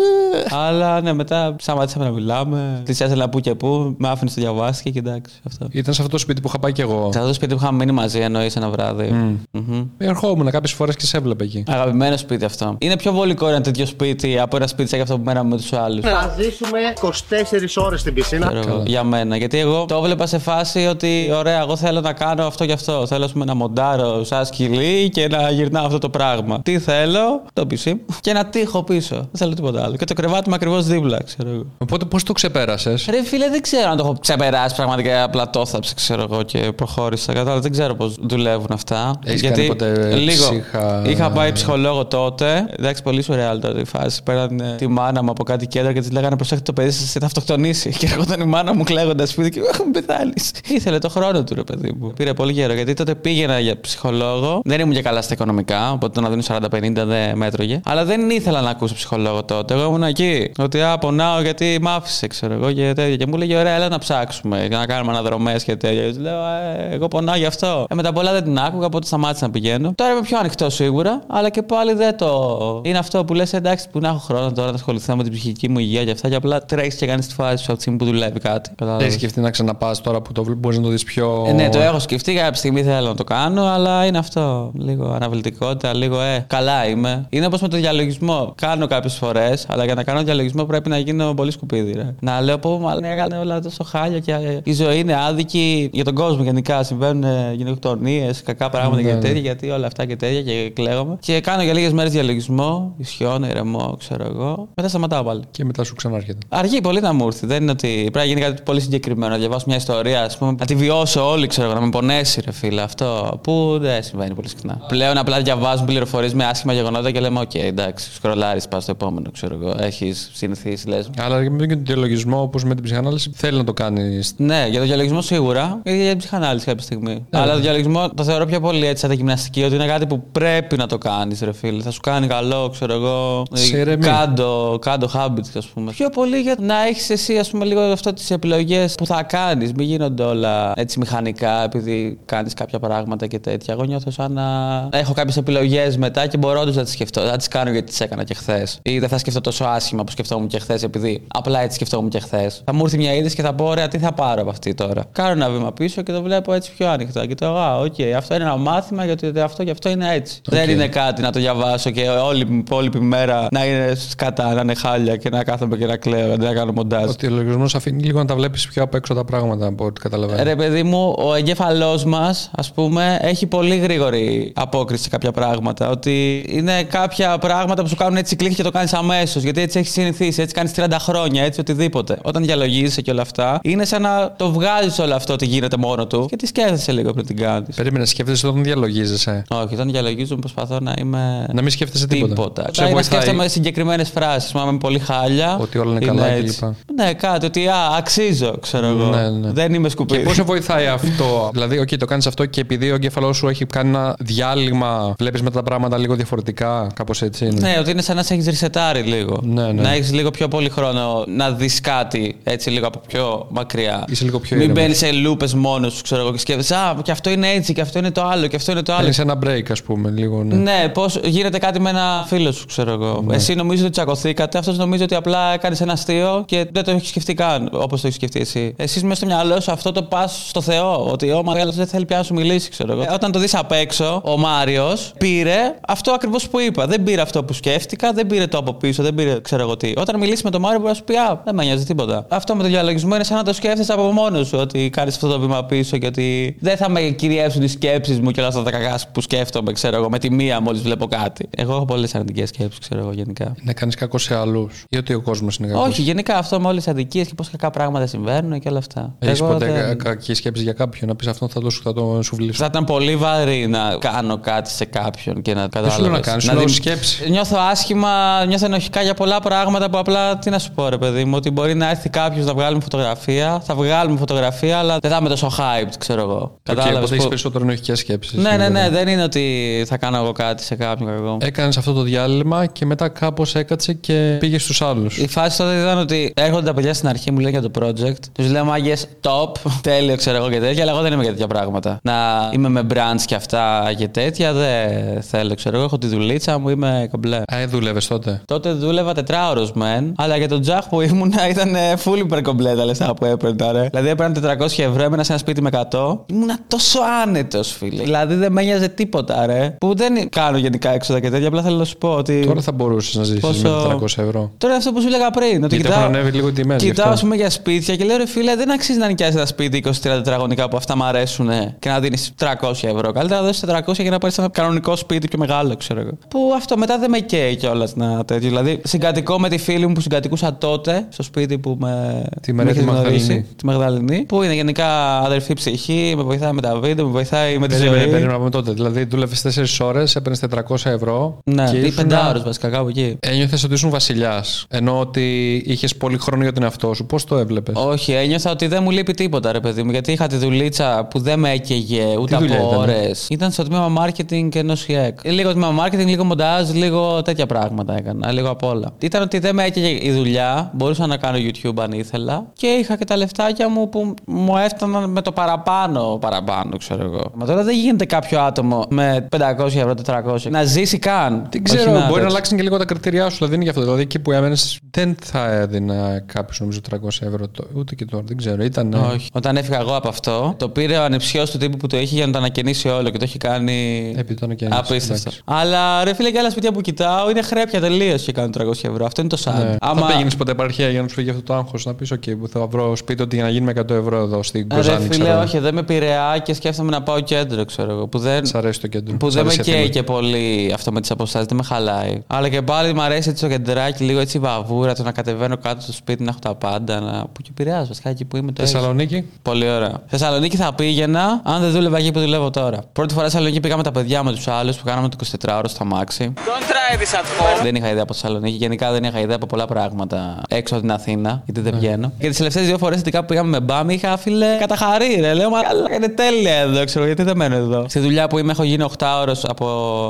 Αλλά ναι, μετά σταματήσαμε να μιλάμε. Της έστελνα που και που, με άφηνε στο διαβάστηκε και εντάξει. Αυτό. Ήταν σε αυτό το σπίτι που είχα πάει κι εγώ. Σε αυτό το σπίτι που είχαμε μείνει μαζί, εννοείς ένα βράδυ. Μμμ. Ερχόμουν κάποιες φορές και σε έβλεπε εκεί. Αγαπημένο σπίτι αυτό. Είναι πιο βολικό ένα τέτοιο σπίτι από ένα σπίτι σαν και αυτό που μέναμε με τους άλλους. Θα ζήσουμε 24 ώρες στην πισίνα. Για μένα. Γιατί εγώ το έβλεπα σε φάση ότι ωραία, εγώ θέλω να κάνω αυτό και αυτό. Θέλω ας πούμε, να μοντάρω σαν σκυλί και να γυρνάω αυτό το πράγμα. Τι θέλω, το PC μου, και να τύχω πίσω. Δεν θέλω τίποτα άλλο. Και το κρεβάτι μου ακριβώς δίπλα, ξέρω εγώ. Οπότε πώς το ξεπέρασες; Ρε φίλε, δεν ξέρω αν το έχω ξεπεράσει πραγματικά. Απλά το έθαψε, ξέρω εγώ, και προχώρησα. Κατάλαβα, δεν ξέρω πώς δουλεύουν αυτά. Έχεις κάνει ποτέ λίγο. Ψύχα- Είχα πάει ψυχολόγο τότε. Εντάξει, πολύ σουρεάλ τότε η φάση. Πέραν τη μάνα μου από κάτι κέντρο και της λέγανε Προσέχετε το παιδί σας, θα αυτοκτονήσει. Και έρχονταν η μάνα μου κλαίγοντα σπίτι και έχω πεθάνεις. Ήθελε το χρόνο του, ρε παιδί μου. Πήρε πολύ καιρό γιατί τότε πήγαινα για ψυχολόγο. Δεν ήμουν και καλά στα οικονομικά, οπότε το να δίνω 40-50 δεν μέτρωγε. Αλλά δεν ήθελα να ακούσω ψυχολόγο τότε. Εγώ ήμουν εκεί. Ότι α, πονάω γιατί μ' άφησε, ξέρω εγώ και τέτοια. Και μου λέγε ωραία, έλα να ψάξουμε και να κάνουμε αναδρομές και τέτοια. Και της λέω, «Ε, εγώ πονάω γι' αυτό. Ε, μετά πολλά δεν την άκουγα, οπότε σταμάτησα να πηγαίνω. Τώρα είμαι πιο ανοιχτό σίγουρα, αλλά και πάλι δεν το. Είναι αυτό που λες, εντάξει, που να έχω χρόνο τώρα να ασχοληθώ με την ψυχική μου υγεία και αυτά, και απλά τρέχεις και κάνεις τη φάση σου από τη στιγμή που δουλεύει κάτι. Κατάλαβες. Έχεις σκεφτεί να ξαναπάς τώρα που το μπορείς να το δεις πιο. Ε, ναι, το έχω σκεφτεί. Κάποια στιγμή θέλω να το κάνω, αλλά είναι αυτό. Λίγο αναβλητικότητα, λίγο ε. Καλά είμαι. Είναι όπως με το διαλογισμό. Κάνω κάποιες φορές, αλλά για να κάνω διαλογισμό πρέπει να γίνω πολύ σκουπίδι. Ρε. Να λέω πω, μα ναι, έκανε όλα τόσο χάλια και ε, η ζωή είναι άδικη για τον κόσμο γενικά. Συμβαίνουν ε, γενοκτονίε, κακά πράγματα Ναι, και ναι. τέτοια, γιατί όλα αυτά και τέτοια και κλαίγομαι. Και κάνω για λίγες μέρες διαλογισμό, ισιώνω, ηρεμό, ξέρω εγώ. Μετά σταματάω πάλι. Και μετά σου ξανάρχεται. Αργεί πολύ να μου έρθει. Δεν είναι ότι πρέπει να γίνει κάτι πολύ συγκεκριμένο. Να διαβάσω μια ιστορία, ας πούμε, να τη βιώσω όλοι, ξέρω εγώ, να με πονέσει, ρε φίλε. Αυτό που δεν συμβαίνει πολύ συχνά. Πλέον απλά διαβάζουν πληροφορίες με άσχημα γεγονότα και λέμε: Οκ, εντάξει, σκρολάρεις, πας στο επόμενο, ξέρω εγώ. Έχεις συνηθίσει, λες. Αλλά και με τον διαλογισμό, όπως με την ψυχανάλυση, θέλει να το κάνει. Ναι, για το διαλογισμό σίγουρα. Και για την ψυχανάλυση κάποια στιγμή. Αλλά το διαλογισμό το θεωρώ πιο πολύ έτσι σαν τη γυμναστική, ότι είναι κάτι που πρέπει να το κάνεις, ρε φίλε. Θα σου κάνει καλό, ξέρω εγώ. Σε ηρεμεί. Κάντο, κάντο habits, ας πούμε. Πιο πολύ για να έχεις εσύ, ας πούμε, λίγο αυτό τις επιλογές που θα κάνεις. Μην γίνονται όλα έτσι μηχανικά, επειδή κάνεις κάποια πράγματα και τέτοια. Εγώ νιώθω σαν να έχω κάποιες επιλογές μετά και μπορώ όντως να τις σκεφτώ. Δεν τις κάνω γιατί τις έκανα και χθες. Ή δεν θα σκεφτώ τόσο άσχημα που σκεφτόμουν και χθες, επειδή απλά έτσι σκεφτόμουν και χθες. Θα μου έρθει μια είδηση και θα πω: Ωραία, τι θα πάρω από αυτή τώρα. Κάνω ένα βήμα πίσω και το βλέπω έτσι πιο άνοιχτα. Και το Α, οκ, αυτό είναι ένα μάθημα γιατί αυτό και αυτό είναι έτσι. Δεν είναι κάτι να το διαβάσω και όλη η υπόλοιπη μέρα να είναι σκατά, να είναι χάλια και να κάθομαι και να κλαίω, αντί να κάνω μοντάζ. Ο διαλογισμό αφήνει λίγο να τα βλέπεις πιο απ' έξω τα πράγματα από ό,τι καταλαβαίνω. Ρε παιδί μου, ο εγκέφαλός μας, ας πούμε, έχει πολύ γρήγορη απόκριση σε κάποια πράγματα. Ότι είναι κάποια πράγματα που σου κάνουν έτσι κλικ και το κάνεις αμέσως. Γιατί έτσι έχεις συνηθίσει, έτσι κάνεις 30 χρόνια, έτσι οτιδήποτε. Όταν διαλογίζεσαι και όλα αυτά, είναι σαν να το βγάζεις όλο αυτό ότι γίνεται μόνο του και τη σκέφτεσαι λίγο πριν την κάνεις. Περίμενε, σκέφτεσαι όταν διαλογίζεσαι; Όχι, όταν διαλογίζομαι προσπαθώ να είμαι. Να μην σκέφτεσαι τίποτα. Τίποτα. Σε Πάει να βοηθάει. σκέφτομαι συγκεκριμένες φράσεις. Μα είμαι πολύ χάλια. Ότι όλα είναι καλά έτσι. κλπ. Ναι, κάτι. Ότι α, αξίζω, ξέρω εγώ. Ναι, ναι. Δεν είμαι Και σκουπίδι. πώ σε βοηθάει αυτό, Δηλαδή, OK, το κάνεις αυτό και επειδή ο εγκέφαλός σου έχει κάνει ένα διάλειμμα, βλέπεις μετά τα πράγματα λίγο διαφορετικά, κάπως έτσι είναι. Ναι, ότι είναι σαν να σε έχεις ρισετάρει λίγο. Ναι, ναι. Να έχεις λίγο πιο πολύ χρόνο να δεις κάτι έτσι λίγο από πιο μακριά. Είσαι λίγο πιο Μην ήρεμος. μπαίνεις σε λούπες μόνος σου, ξέρω εγώ, και σκέφτεσαι Α, και αυτό είναι έτσι, και αυτό είναι το άλλο, και αυτό είναι το άλλο. Παίρνεις ένα break, ας πούμε, λίγο. Ναι. Ναι, πώς γίνεται κάτι με ένα φίλο σου, ξέρω εγώ. Εσύ νομίζω ότι τσακωθήκατε, αυτός νομίζει ότι απλά έκανε ένα αστείο και δεν το έχεις σκεφτεί καν όπως το έχεις σκεφτεί εσύ. Εσύ μέσα στο μυαλό σου αυτό το πας στο Θεό. Ότι ο Μαριάλο δεν θέλει πια να σου μιλήσει, ξέρω εγώ. Ε, Όταν το δεις απ' έξω, ο Μάριος πήρε αυτό ακριβώς που είπα. Δεν πήρε αυτό που σκέφτηκα, δεν πήρε το από πίσω, δεν πήρε ξέρω εγώ τι. Όταν μιλήσεις με τον Μάριο, μπορείς να σου πει Α, δεν με νοιάζει τίποτα. Αυτό με το διαλογισμό είναι σαν να το σκέφτεσαι από μόνος σου. Ότι κάνεις αυτό το βήμα πίσω και ότι δεν θα με κυριεύσουν οι σκέψεις μου και όλα αυτά τα κακά που σκέφτομαι, ξέρω εγώ, με τη μία μόλις βλέπω κάτι. Εγώ έχω πολλές αρνητικές σκέψεις, ξέρω εγώ γενικά. Να κάνεις κακό σε άλλους. Ή ότι ο κόσμος είναι κακός; Όχι, γενικά αυτό με όλες τις αδικίε και πώς κακά πράγματα συμβαίνουν και όλα αυτά. Έχεις Εγώ ποτέ δεν- κα- κακή σκέψη για κάποιον να πεις αυτό θα το, θα το σου βλύψω. Θα ήταν πολύ βαρύ να κάνω κάτι σε κάποιον και να κατάλαβε. σου λέω να κάνεις, σου λέω σκέψη. Νιώθω άσχημα, νιώθω ενοχικά για πολλά πράγματα που απλά τι να σου πω, ρε παιδί μου, ότι μπορεί να έρθει κάποιος να βγάλουμε φωτογραφία, θα βγάλουμε φωτογραφία, αλλά δεν θα είμαι τόσο hyped, ξέρω εγώ. Okay, Κατάλαβες οπότε έχεις που- περισσότερο ενοχικές σκέψεις. Ναι, ναι, ναι, δεν είναι ότι θα κάνω εγώ κάτι σε κάποιον κακό. Έκανες αυτό το διάλειμμα και μετά κάπως έκατσε και πήγες στους άλλους. Η φάση τότε ήταν ότι έρχονται τα παιδιά στην αρχή, μου λένε για το project. Τους λέω μάγκε top, τέλειο ξέρω εγώ και τέτοια, αλλά εγώ δεν είμαι για τέτοια πράγματα. Να είμαι με brands και αυτά και τέτοια, δεν θέλω, ξέρω εγώ. Έχω τη δουλίτσα μου, είμαι κομπλέ. Α, ε, δούλευες τότε. Τότε δούλευα τετράωρος μεν, αλλά για τον τζαχ που ήμουν ήταν ε, full υπερ κομπλέ τα λεφτά που έπαιρνα. Ρε. Δηλαδή έπαιρνα 400 ευρώ, έμενα σε ένα σπίτι με 100. Ήμουνα τόσο άνετος, φίλε. Δηλαδή δεν με νοιάζε τίποτα, ρε. Που δεν κάνω γενικά έξοδα και τέτοια. Απλά θέλω να σου πω ότι. Τώρα θα μπορούσες να ζήσεις Πόσο- με 400 ευρώ. Τώρα αυτό που σου έλεγα πριν. Ότι Γιατί έχουν ανέβει λίγο οι τιμές, γι' Κοιτάω, αυτό. ας πούμε, για σπίτια και λέω ρε φίλε, δεν αξίζει να νοικιάσεις ένα σπίτι 20-30 τετραγωνικά που αυτά μου αρέσουν και να δίνεις 300 ευρώ. Καλύτερα να δώσεις 400 για να πάρεις ένα κανονικό σπίτι πιο μεγάλο, ξέρω εγώ. Που αυτό μετά δεν με καίει κιόλας να τέτοιο. Δηλαδή, συγκατοικώ με τη φίλη μου που συγκατοικούσα τότε στο σπίτι που με. Τη με Μαρία είχε τη γνωρίσει, Μαγδαληνή. Τη Μαγδαληνή. Που είναι γενικά αδερφή ψυχή, με βοηθάει με τα βίντεο, με βοηθάει με τη Περίμενε, ζωή. περίμενε να πούμε τότε. Δηλαδή, δούλευε 4 ώρες, έπαιρνες 400 ευρώ. Ναι, και ή ήσουν- πεντάωρες βασικά κάπου εκεί. Ένιωθες ότι ήσουν βασιλιάς. Ενώ ότι είχες πολύ χρόνο για τον εαυτό σου. Πώς το έβλεπες; Όχι, ένιωθα ότι δεν μου λείπει τίποτα, ρε παιδί μου. Γιατί είχα τη δουλίτσα που δεν με έκαιγε ούτε δουλειά από ήταν; ώρες. Ήταν στο τμήμα marketing ενός ΙΕΚ. Λίγο τμήμα marketing, λίγο μοντάζ, λίγο τέτοια πράγματα έκανα. Λίγο απ' όλα. Ήταν ότι δεν με έκαιγε η δουλειά. Μπορούσα να κάνω YouTube αν ήθελα. Και είχα και τα λεφτάκια μου που μου έφταναν με το παραπάνω παραπάνω, ξέρω εγώ. Μα τώρα δεν γίνεται κάποιο άτομο με με 500 ευρώ, 400. Να ζήσει καν. Δεν Όχι ξέρω, μπορεί να τέτοιο. αλλάξουν και λίγο τα κριτήριά σου, αλλά δεν είναι γι' αυτό. Δηλαδή εκεί που έμενες δεν θα έδινα κάποιος νομίζω 300 ευρώ. το- Ούτε και τώρα, δεν ξέρω. Ήταν. ε, Όχι. Όταν έφυγα εγώ από αυτό, το πήρε ο ανεψιός του τύπου που το είχε για να το ανακαινήσει όλο και το έχει κάνει. Επειδή το ανακαινήσει, Απίστευτο. εντάξει. Αλλά ρε φίλε και άλλα σπίτια που κοιτάω είναι χρέπια τελείως και κάνουν 300 ευρώ. Αυτό είναι το sad. Ναι. Άμα... Θα πήγαινες ποτέ επαρχία για να σου φύγει αυτό το άγχος να πεις: OK, που θα βρω σπίτι ότι για να γίνουμε 100 ευρώ εδώ στην Ρε Κοζάνη. φίλε, ξέρω. όχι, δεν με πειραία και σκέφτομαι να πάω κέντρο, ξέρω εγώ. Που δεν, Σ' αρέσει το κέντρο. Που Σ' δεν με αρέσει η καίει Αθήνα. και πολύ αυτό με τις αποστάσεις, δεν με χαλάει. Αλλά και πάλι μου αρέσει έτσι το κεντράκι, λίγο έτσι η βαβούρα, το να κατεβαίνω κάτω στο σπίτι, να έχω τα πάντα. Να... Που και πειράζει, βασικά εκεί που είμαι το έχεις. Θεσσαλονίκη. Πολύ ωραία. Θεσσαλονίκη θα πήγαινα αν δεν δούλευα εκεί που δουλεύω τώρα. Πρώτη φορά Θεσσαλονίκη πήγαμε τα παιδιά με τους άλλους που κάναμε το 24ωρο στο μάξι. Don't try this at home. Δεν είχα ιδέα από Θεσσαλονίκη. Γενικά δεν είχα ιδέα από πολλά πράγματα έξω από την Αθήνα, γιατί δεν βγαίνω. Και τις τελευταίες δύο φορές ειδικά που πήγαμε με μπάμι είχα φίλε καταχαρεί, ρε. Λέω, μα καλά, είναι τέλεια εδώ, ξέρω γιατί δεν μένω εδώ. Στη δουλειά που είμαι έχω γίνει 8 ώρο από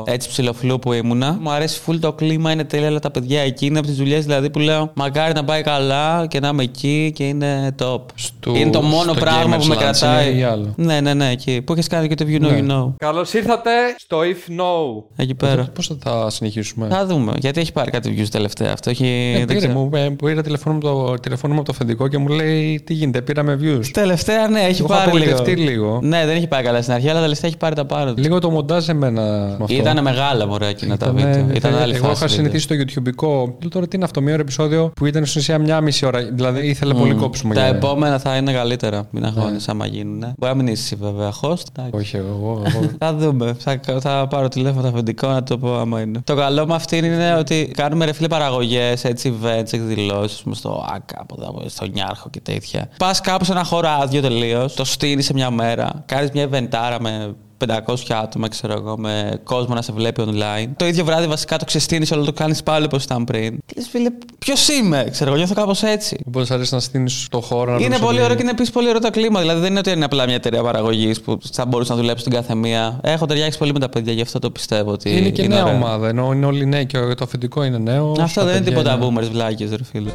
έτσι ψηλοφλού που ήμουνα. Μου αρέσει full το κλίμα, είναι τέλεια, αλλά τα παιδιά εκεί είναι από τις δουλειές δηλαδή που λέω μακάρι να πάει καλά και να είμαι εκεί και είναι top. Στο- είναι το μόνο στο πράγμα Gamers που με Lunch κρατάει. ή άλλο; Ναι, ναι, ναι, εκεί. Που έχεις κάνει και το You Know, Ναι. You Know. Καλώς ήρθατε στο If No. Εκεί πέρα. Πώς θα τα συνεχίσουμε; Θα δούμε. Γιατί έχει πάρει κάτι views τελευταία. Αυτό έχει. Ε, δεν πήρε, ξέρω. μου, ε, πήρα τηλεφώνο μου, το, τηλεφώνο μου από το αφεντικό και μου λέει τι γίνεται, πήραμε views. Τελευταία, ναι, έχει Έχω πάρει λίγο. απογοητευτεί λίγο. Ναι, δεν έχει πάει καλά στην αρχή, αλλά τελευταία έχει πάρει τα πάνω του. Λίγο το μοντάζ εμένα με αυτό. Ήταν μεγάλα μωρέ εκείνα τα Ήτανε- βίντεο. Ήταν άλλη Εγώ φάση. είχα συνηθίσει το YouTubeικό. Λέω τώρα τι είναι αυτό, μία ώρα επεισόδιο που ήταν στην ουσία μία μισή ώρα. Δηλαδή ήθελε πολύ κόψιμο. Τα για- επόμενα θα είναι καλύτερα. Μην αγχώνεσαι άμα γίνουν. Μπορεί να μην είσαι εσύ βέβαια host. εντάξει. Όχι, εγώ. εγώ. Θα δούμε. Θα, θα πάρω τηλέφωνο το αφεντικό να το πω άμα είναι. Το καλό με αυτήν είναι ότι κάνουμε ρε φίλε παραγωγές, έτσι events, εκδηλώσεις, στο ΑΚΑ, από εδώ, στο Νιάρχο και τέτοια. Πας κάπου σε ένα χώρο άδειο τελείως, το στείνεις σε μια μέρα, κάνεις μια eventάρα με 500 άτομα, ξέρω εγώ, με κόσμο να σε βλέπει online. Το ίδιο βράδυ βασικά το ξεστείνει όλο, το κάνεις πάλι όπως ήταν πριν. Και λες, φίλε, ποιος είμαι, ξέρω εγώ, νιώθω κάπως έτσι. Οπότε σ' αρέσει να στείλει το χώρο. να Είναι δεις πολύ ότι- ωραίο και είναι επίσης πολύ ωραίο το κλίμα. Δηλαδή δεν είναι ότι είναι απλά μια εταιρεία παραγωγής που θα μπορούσε να δουλέψει την κάθε μία. Έχω ταιριάξει πολύ με τα παιδιά, γι' αυτό το πιστεύω ότι. Είναι και νέα ωραίο. ομάδα, ενώ είναι όλοι νέοι και το αφεντικό είναι νέο. Αυτό τα δεν είναι παιδιά τίποτα boomers βλάκες, ρε φίλε.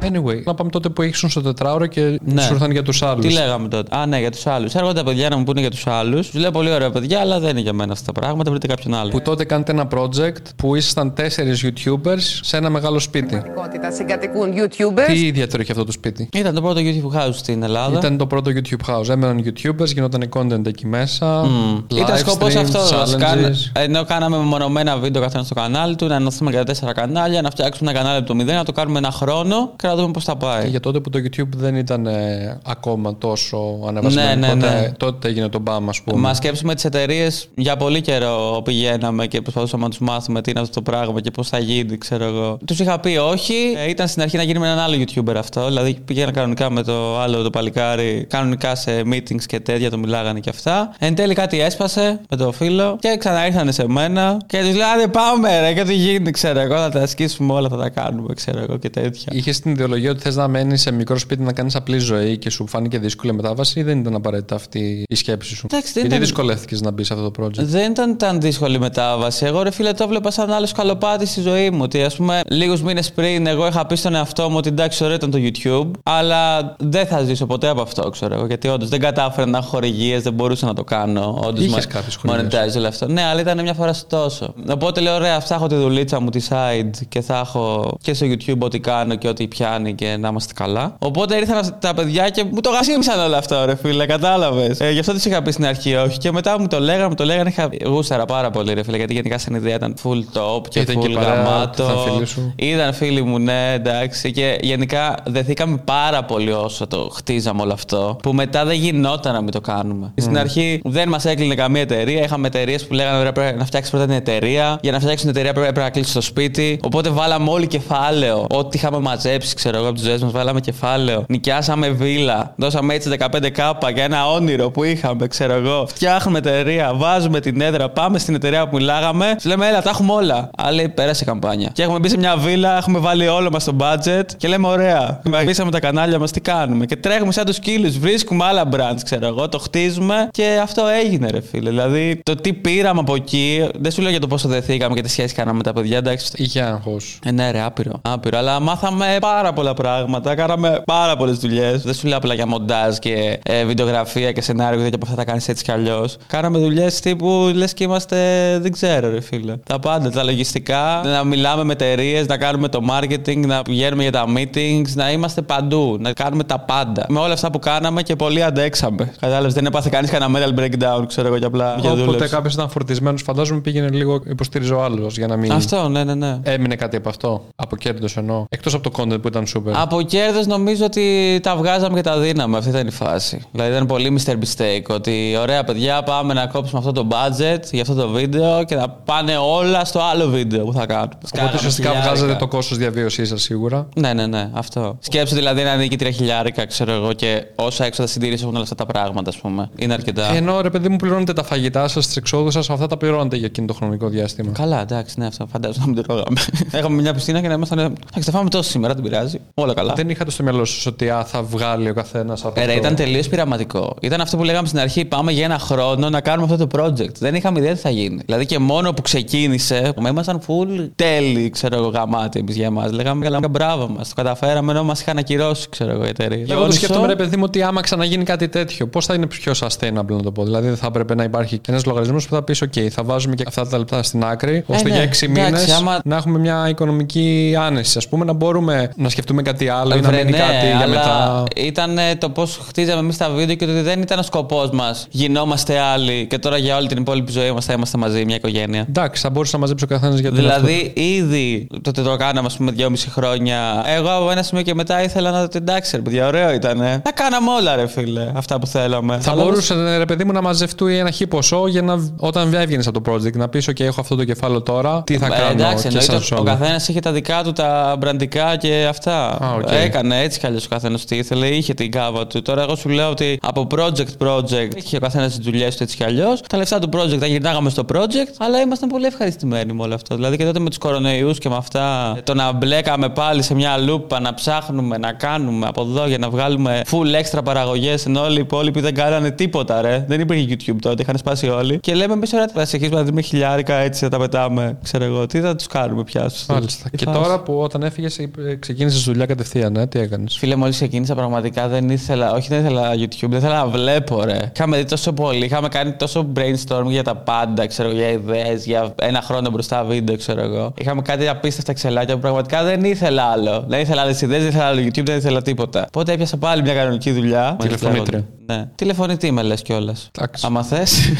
Anyway, να πάμε τότε που ήσουν στο τετράωρο και Ναι. σου ήρθαν για τους άλλους. Τι λέγαμε τότε; Α, ναι, για τους άλλους. Έρχονται τα παιδιά να μου πούνε για τους άλλους. Τους λέω πολύ ωραία παιδιά, αλλά δεν είναι για μένα αυτά τα πράγματα. Βρείτε κάποιον άλλο. Που τότε κάνετε ένα project που ήσασταν τέσσερις YouTubers σε ένα μεγάλο σπίτι. Συγκατοικούν YouTubers. Τι ιδιαίτερο είχε αυτό το σπίτι; Ήταν το πρώτο YouTube house στην Ελλάδα. Ήταν το πρώτο YouTube house. Έμεναν YouTubers, γινόταν content εκεί μέσα. live Ήταν σκοπό streams, αυτό. challenges. Ενώ κάναμε μεμονωμένα βίντεο καθένας στο κανάλι του, να ενωθούμε για τέσσερα κανάλια, να φτιάξουμε ένα κανάλι από το μηδέν, να το κάνουμε ένα χρόνο και να δούμε πώς θα Και πάει. για τότε που το YouTube δεν ήταν ε, ακόμα τόσο ανεβασμένο. Ναι, ναι, τότε, ναι. τότε έγινε το μπαμ, ας πούμε. Μας σκέψουμε τις εταιρείες για πολύ καιρό πηγαίναμε και προσπαθούσαμε να τους μάθουμε τι είναι αυτό το πράγμα και πώς θα γίνει, ξέρω εγώ. Τους είχα πει όχι. Ε, ήταν στην αρχή να γίνει με έναν άλλο YouTuber αυτό. Δηλαδή πήγαινα κανονικά με το άλλο το παλικάρι, κανονικά σε meetings και τέτοια, το μιλάγανε και αυτά. Εν τέλει κάτι έσπασε με το φίλο και ξανά ήρθαν σε μένα και τους λέω Άντε πάμε ρε, και τι γίνει, ξέρω εγώ. Θα τα ασκήσουμε όλα, θα τα κάνουμε, ξέρω εγώ και τέτοια. Είχες την ιδεολογία ότι θες να μένεις σε μικρό σπίτι να κάνεις απλή ζωή και σου φάνηκε δύσκολη μετάβαση ή δεν ήταν απαραίτητα αυτή η σκέψη σου; Εντάξει, δεν Γιατί ήταν- δυσκολεύτηκες να μπεις σε αυτό το project; Δεν ήταν tan δύσκολη μετάβαση. Εγώ, ρε φίλε, το έβλεπα σαν άλλο σκαλοπάτι στη ζωή μου. Ότι, ας πούμε, λίγους μήνες πριν, εγώ είχα πει στον εαυτό μου ότι εντάξει, ωραίο ήταν το YouTube, αλλά δεν θα ζήσω ποτέ από αυτό, ξέρω εγώ. Γιατί όντως δεν κατάφερα να έχω χορηγίες, δεν μπορούσα να το κάνω. Όντως, Είχες κάποιες χορηγίες. monetize όλο αυτό. Ναι, αλλά ήταν μια φορά στο τόσο. Οπότε λέω, ωραία, θα έχω τη δουλίτσα μου τη side και θα έχω και στο YouTube ό,τι κάνω και ό,τι πιάνει και να είμαστε καλά. Οπότε ήρθαν τα παιδιά και μου το γασίμισαν όλο αυτό, ρε φίλε, κατάλαβες. Ε, γι' αυτό του είχα πει στην αρχή όχι. Και μετά μου το λέγανε, μου το λέγανε, είχα γούσταρα πάρα πολύ, ρε φίλε, γιατί γενικά σαν ιδέα ήταν full top και Ήταν full και παρέα, γαμάτο. ήταν φίλοι σου. Ήταν φίλοι μου, ναι, εντάξει. Και γενικά δεθήκαμε πάρα πολύ όσο το χτίζαμε όλο αυτό. Που μετά δεν γινόταν να μην το κάνουμε. Στην αρχή δεν μας έκλεινε καμία εταιρεία. Είχαμε εταιρείες που λέγανε «Ωραία, πρέπει να φτιάξεις πρώτα την εταιρεία. Για να φτιάξεις την εταιρεία πρέπει να κλείσεις το σπίτι. Οπότε βάλαμε όλοι κεφάλαιο. Ό,τι είχαμε μαζέψει, ξέρω εγώ, από του ζωές μας, βάλαμε κεφάλαιο. Νοικιάσαμε βίλα. Δώσαμε έτσι 15 κάπα για ένα όνειρο που είχαμε, ξέρω εγώ. Φτιάχνουμε εταιρεία, βάζουμε την έδρα, πάμε στην εταιρεία που μιλάγαμε. Του λέμε, έλα, τα έχουμε όλα. Αλλά λέει, πέρασε καμπάνια. Και έχουμε μπει σε μια βίλα, έχουμε βάλει όλο μας το budget και λέμε, ωραία. Μπήσαμε τα κανάλια μας, τι κάνουμε. Και τρέχουμε σαν τους σκύλου, βρίσκουμε άλλα brands, ξέρω εγώ, το χτίζουμε και αυτό έγινε, ρε φίλε. Δηλαδή, το τι πήραμε από εκεί, δεν σου λέω για το πόσο δεθήκαμε και τι σχέση κάναμε με τα παιδιά, εντάξει. Είχε άγχος. Ε, ναι, ρε, άπειρο. Άπειρο. Αλλά μάθαμε πάρα πολλά πράγματα. Κάναμε πάρα πολλές δουλειές. Δεν σου λέω απλά για μοντάζ και ε, βιντεογραφία και σενάριο και τέτοια που αυτά τα κάνεις έτσι κι αλλιώς. Κάναμε δουλειές τύπου λες και είμαστε. Δεν ξέρω, ρε φίλε. Τα πάντα, τα λογιστικά, να μιλάμε με εταιρείες, να κάνουμε το marketing, να πηγαίνουμε για τα meetings, να είμαστε παντού, να κάνουμε τα πάντα. Με όλα αυτά που κάναμε και πολύ αντέξαμε. Κατάλαβες, δεν έπαθε κανείς κανένα mental breakdown, ξέρω εγώ, και απλά. για Όποτε δούλεψη. κάποιος ήταν φορτισμένος, φαντάζομαι πήγαινε λίγο υποστήριζε ο άλλος για να μην. Αυτό, ναι, ναι, ναι. Έμεινε κάτι από αυτό. Από κέρδος εννοώ. Εκτός από το content που ήταν super. Από κέρδος νομίζω ότι τα βγάζαμε και τα δίναμε. Αυτή ήταν η φάση. Δηλαδή ήταν πολύ Mr. Mistake. Ότι ωραία παιδιά, πάμε να κόψουμε αυτό το budget για αυτό το βίντεο και να πάνε όλα στο άλλο βίντεο που θα κάνουμε. Οπότε ουσιαστικά βγάζατε το κόστος διαβίωσής σας σίγουρα. Ναι, ναι, ναι, αυτό. Σκέψτε δηλαδή να ανήκει τρία χιλιάρικα, ξέρω εγώ, και όσα έξοδα συντήρηση έχουν όλα αυτά τα πράγματα, ας πούμε. Είναι αρκετά. Ενώ ρε παιδί μου πληρώνετε τα φαγητά σας, τις εξόδους σας, αυτά τα πληρώνετε για εκείνο το χρονικό διάστημα. Καλά, εντάξει, ναι, αυτό φαντάζομαι να μην το τρώγαμε. Έχουμε μια πισίνα και να ήμασταν. Εντάξει, θα φάμε τόσο σήμερα, δεν πειράζει. Όλα καλά. Δεν είχατε στο μυαλό σας ότι α, θα βγάλει ο καθένας από Ε, ρε, αυτό. ήταν τελείως πειραματικό. Ήταν αυτό που λέγαμε στην αρχή. Πάμε για ένα χρόνο να κάνουμε αυτό το project. Δεν είχαμε ιδέα τι θα γίνει. Δηλαδή και μόνο που ξεκίνησε, μα ήμασταν full τέλειοι, ξέρω εγώ, γαμάτι εμείς για εμάς. Λέγαμε καλά, μπράβο μας. Το καταφέραμε ενώ μας είχαν ακυρώσει, ξέρω εγώ, η εταιρεία. Εγώ το σκέφτομαι, ρε παιδί μου, ότι άμα ξαναγίνει κάτι τέτοιο, πώς θα είναι πιο sustainable να το πω. Δηλαδή, δεν θα έπρεπε να υπάρχει ένας λογαριασμός που θα πεις: OK, θα βάζουμε και αυτά τα λεπτά στην άκρη, ώστε ναι, για 6 μήνες εντάξει, άμα- να έχουμε μια οικονομική άνεση. Α πούμε, να μπορούμε να σκεφτούμε κάτι άλλο ή να Βρε, μείνει ναι, κάτι για αλλά μετά. Ήταν ε, το πώς χτίζαμε εμείς τα βίντεο και ότι δεν ήταν ο σκοπός μας. Γινόμαστε άλλοι και τώρα για όλη την υπόλοιπη ζωή μας θα είμαστε μαζί, μια οικογένεια. Εντάξει, θα μπορούσε να μαζέψει ο καθένας για το Δηλαδή, ήδη τότε το κάναμε, ας πούμε, δυόμιση χρόνια. Εγώ από ένα σημείο και μετά ήθελα να το εντάξει, ρε παιδιά, ωραίο ήταν. Τα κάναμε όλα, ρε φίλε, αυτά που θέλαμε. Θα Αλλά μπορούσε, ρε παιδί μου, να μαζευτεί ένα χι ποσό για να, όταν έβγαινες από το project να πεις: OK, έχω αυτό το κεφάλαιο τώρα, τι θα Ε, κάνω. εντάξει, και εννοείται. σας Ο όλα. καθένας είχε τα δικά του, τα μπραντικά και αυτά. Α, οκ. Έκανε έτσι κι αλλιώς ο καθένας τι ήθελε, είχε την κάβα του. Τώρα, εγώ σου λέω ότι από project project είχε ο καθένας τι δουλειές του έτσι κι αλλιώς. Τα λεφτά του project τα γυρνάγαμε στο project, αλλά ήμασταν πολύ ευχαριστημένοι με όλο αυτό. Δηλαδή και τότε με τους κορονοϊούς και με αυτά, το να μπλέκαμε πάλι σε μια λούπα, να ψάχνουμε, να κάνουμε από εδώ για να βγάλουμε full extra παραγωγές, ενώ όλοι οι υπόλοιποι δεν κάνανε τίποτα, ρε. Δεν υπήρχε YouTube τότε, είχαν σπάσει όλοι. Και λέμε εμείς ωραία, θα συνεχίσουμε να δίνουμε χιλιάρικα έτσι, θα τα πετάμε. Ξέρω εγώ, τι θα τους κάνουμε πια. στους- Μάλιστα. τι Και φάση. τώρα που όταν έφυγες, ξεκίνησες δουλειά κατευθείαν, ε, τι έκανες; Φίλε, μόλις ξεκίνησα, πραγματικά δεν ήθελα, όχι δεν ήθελα YouTube, δεν ήθελα να βλέπω, ρε. Είχαμε δει τόσο πολύ, είχαμε κάνει τόσο brainstorming για τα πάντα, ξέρω για ιδέες, για ένα χρόνο μπροστά βίντεο, ξέρω εγώ. Είχαμε κάτι απίστευτα ξελάκια που πραγματικά δεν ήθελα άλλο. Δεν ήθελα άλλες ιδέες, δεν ήθελα άλλο YouTube, δεν ήθελα τίποτα. Οπότε έπιασα πάλι μια κανονική δουλειά. Τηλεφωνήτρια. Ναι. Τηλεφωνητή με λες κιόλας. Εντάξει. Άμα θες.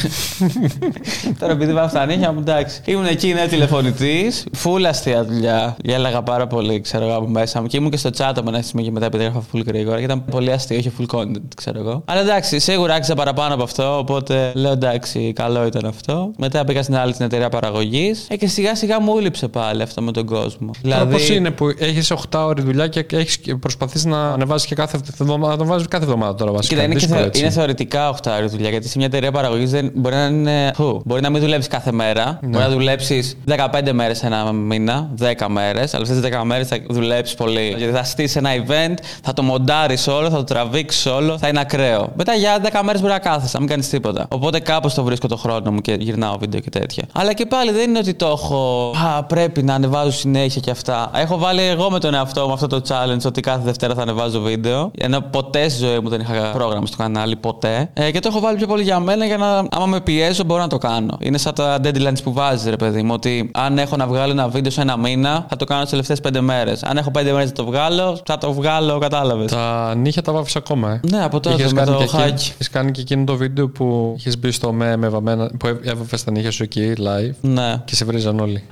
Τώρα επειδή πάω στα νύχια μου, εντάξει. Ήμουν εκεί, ναι, τηλεφωνητής. Φούλα αστεία δουλειά. Γέλαγα πάρα πολύ, ξέρω εγώ, από μέσα μου. Και ήμουν και στο chat από ένα σημείο και μετά επειδή έγραφα full γρήγορα. Και ήταν πολύ αστείο, είχε full content, ξέρω εγώ. Αλλά εντάξει, σίγουρα άξιζα παραπάνω από αυτό. Οπότε λέω εντάξει, καλό ήταν αυτό. Μετά πήγα στην άλλη την εταιρεία παραγωγής. Ε, και σιγά σιγά μου ήλυψε πάλι αυτό με τον κόσμο. Δηλαδή... Πώς είναι που έχεις 8 ώρες δουλειά και έχεις προσπαθείς να ανεβάζει και κάθε εβδομάδα. Να το βάζεις κάθε εβδομάδα τώρα βασικά. Κοίτα, είναι, και Δύσκολο, θεω- έτσι. είναι θεωρητικά 8 ώρες δουλειά. Γιατί σε μια εταιρεία παραγωγής δεν μπορεί να είναι. Φου, μπορεί να μην δουλεύει κάθε μέρα. Ναι. Μπορεί να δουλέψεις 15 μέρες ένα μήνα, 10 μέρες. Αλλά αυτές τις 10 μέρες θα δουλέψεις πολύ. Γιατί θα στήσεις ένα event, θα το μοντάρεις όλο, θα το τραβήξεις όλο, θα είναι ακραίο. Μετά για 10 μέρες μπορεί να κάθεσαι, να μην κάνεις τίποτα. Οπότε κάπως το βρίσκω το χρόνο μου και γυρνάω βίντεο και τέτοια. Αλλά και πάλι δεν είναι ότι το έχω. Α, πρέπει να ανεβάζω συνέχεια και αυτά. Έχω βάλει εγώ με τον εαυτό μου αυτό το challenge ότι κάθε Δευτέρα θα ανεβάζω βίντεο. Ενώ ποτέ στη ζωή μου δεν είχα πρόγραμμα στο κανάλι, ποτέ. Ε, και το έχω βάλει πιο πολύ για μένα για να, άμα με πιέζω, μπορώ να το κάνω. Είναι σαν τα deadlines που βάζεις, ρε παιδί μου. Ότι αν έχω να βγάλω ένα βίντεο σε ένα μήνα, θα το κάνω τις τελευταίες πέντε μέρες. Αν έχω πέντε μέρες να το βγάλω, θα το βγάλω, κατάλαβες. Τα νύχια τα βάφεις ακόμα, ε. Ναι, από τότε Είχες με κάνει το και εκεί- hack. είχες κάνει και εκείνο το βίντεο που είχε μπει στο με, με βαμμένα, που έβαφες τα νύχια σου εκεί live Ναι. και σε βρίζαν όλοι.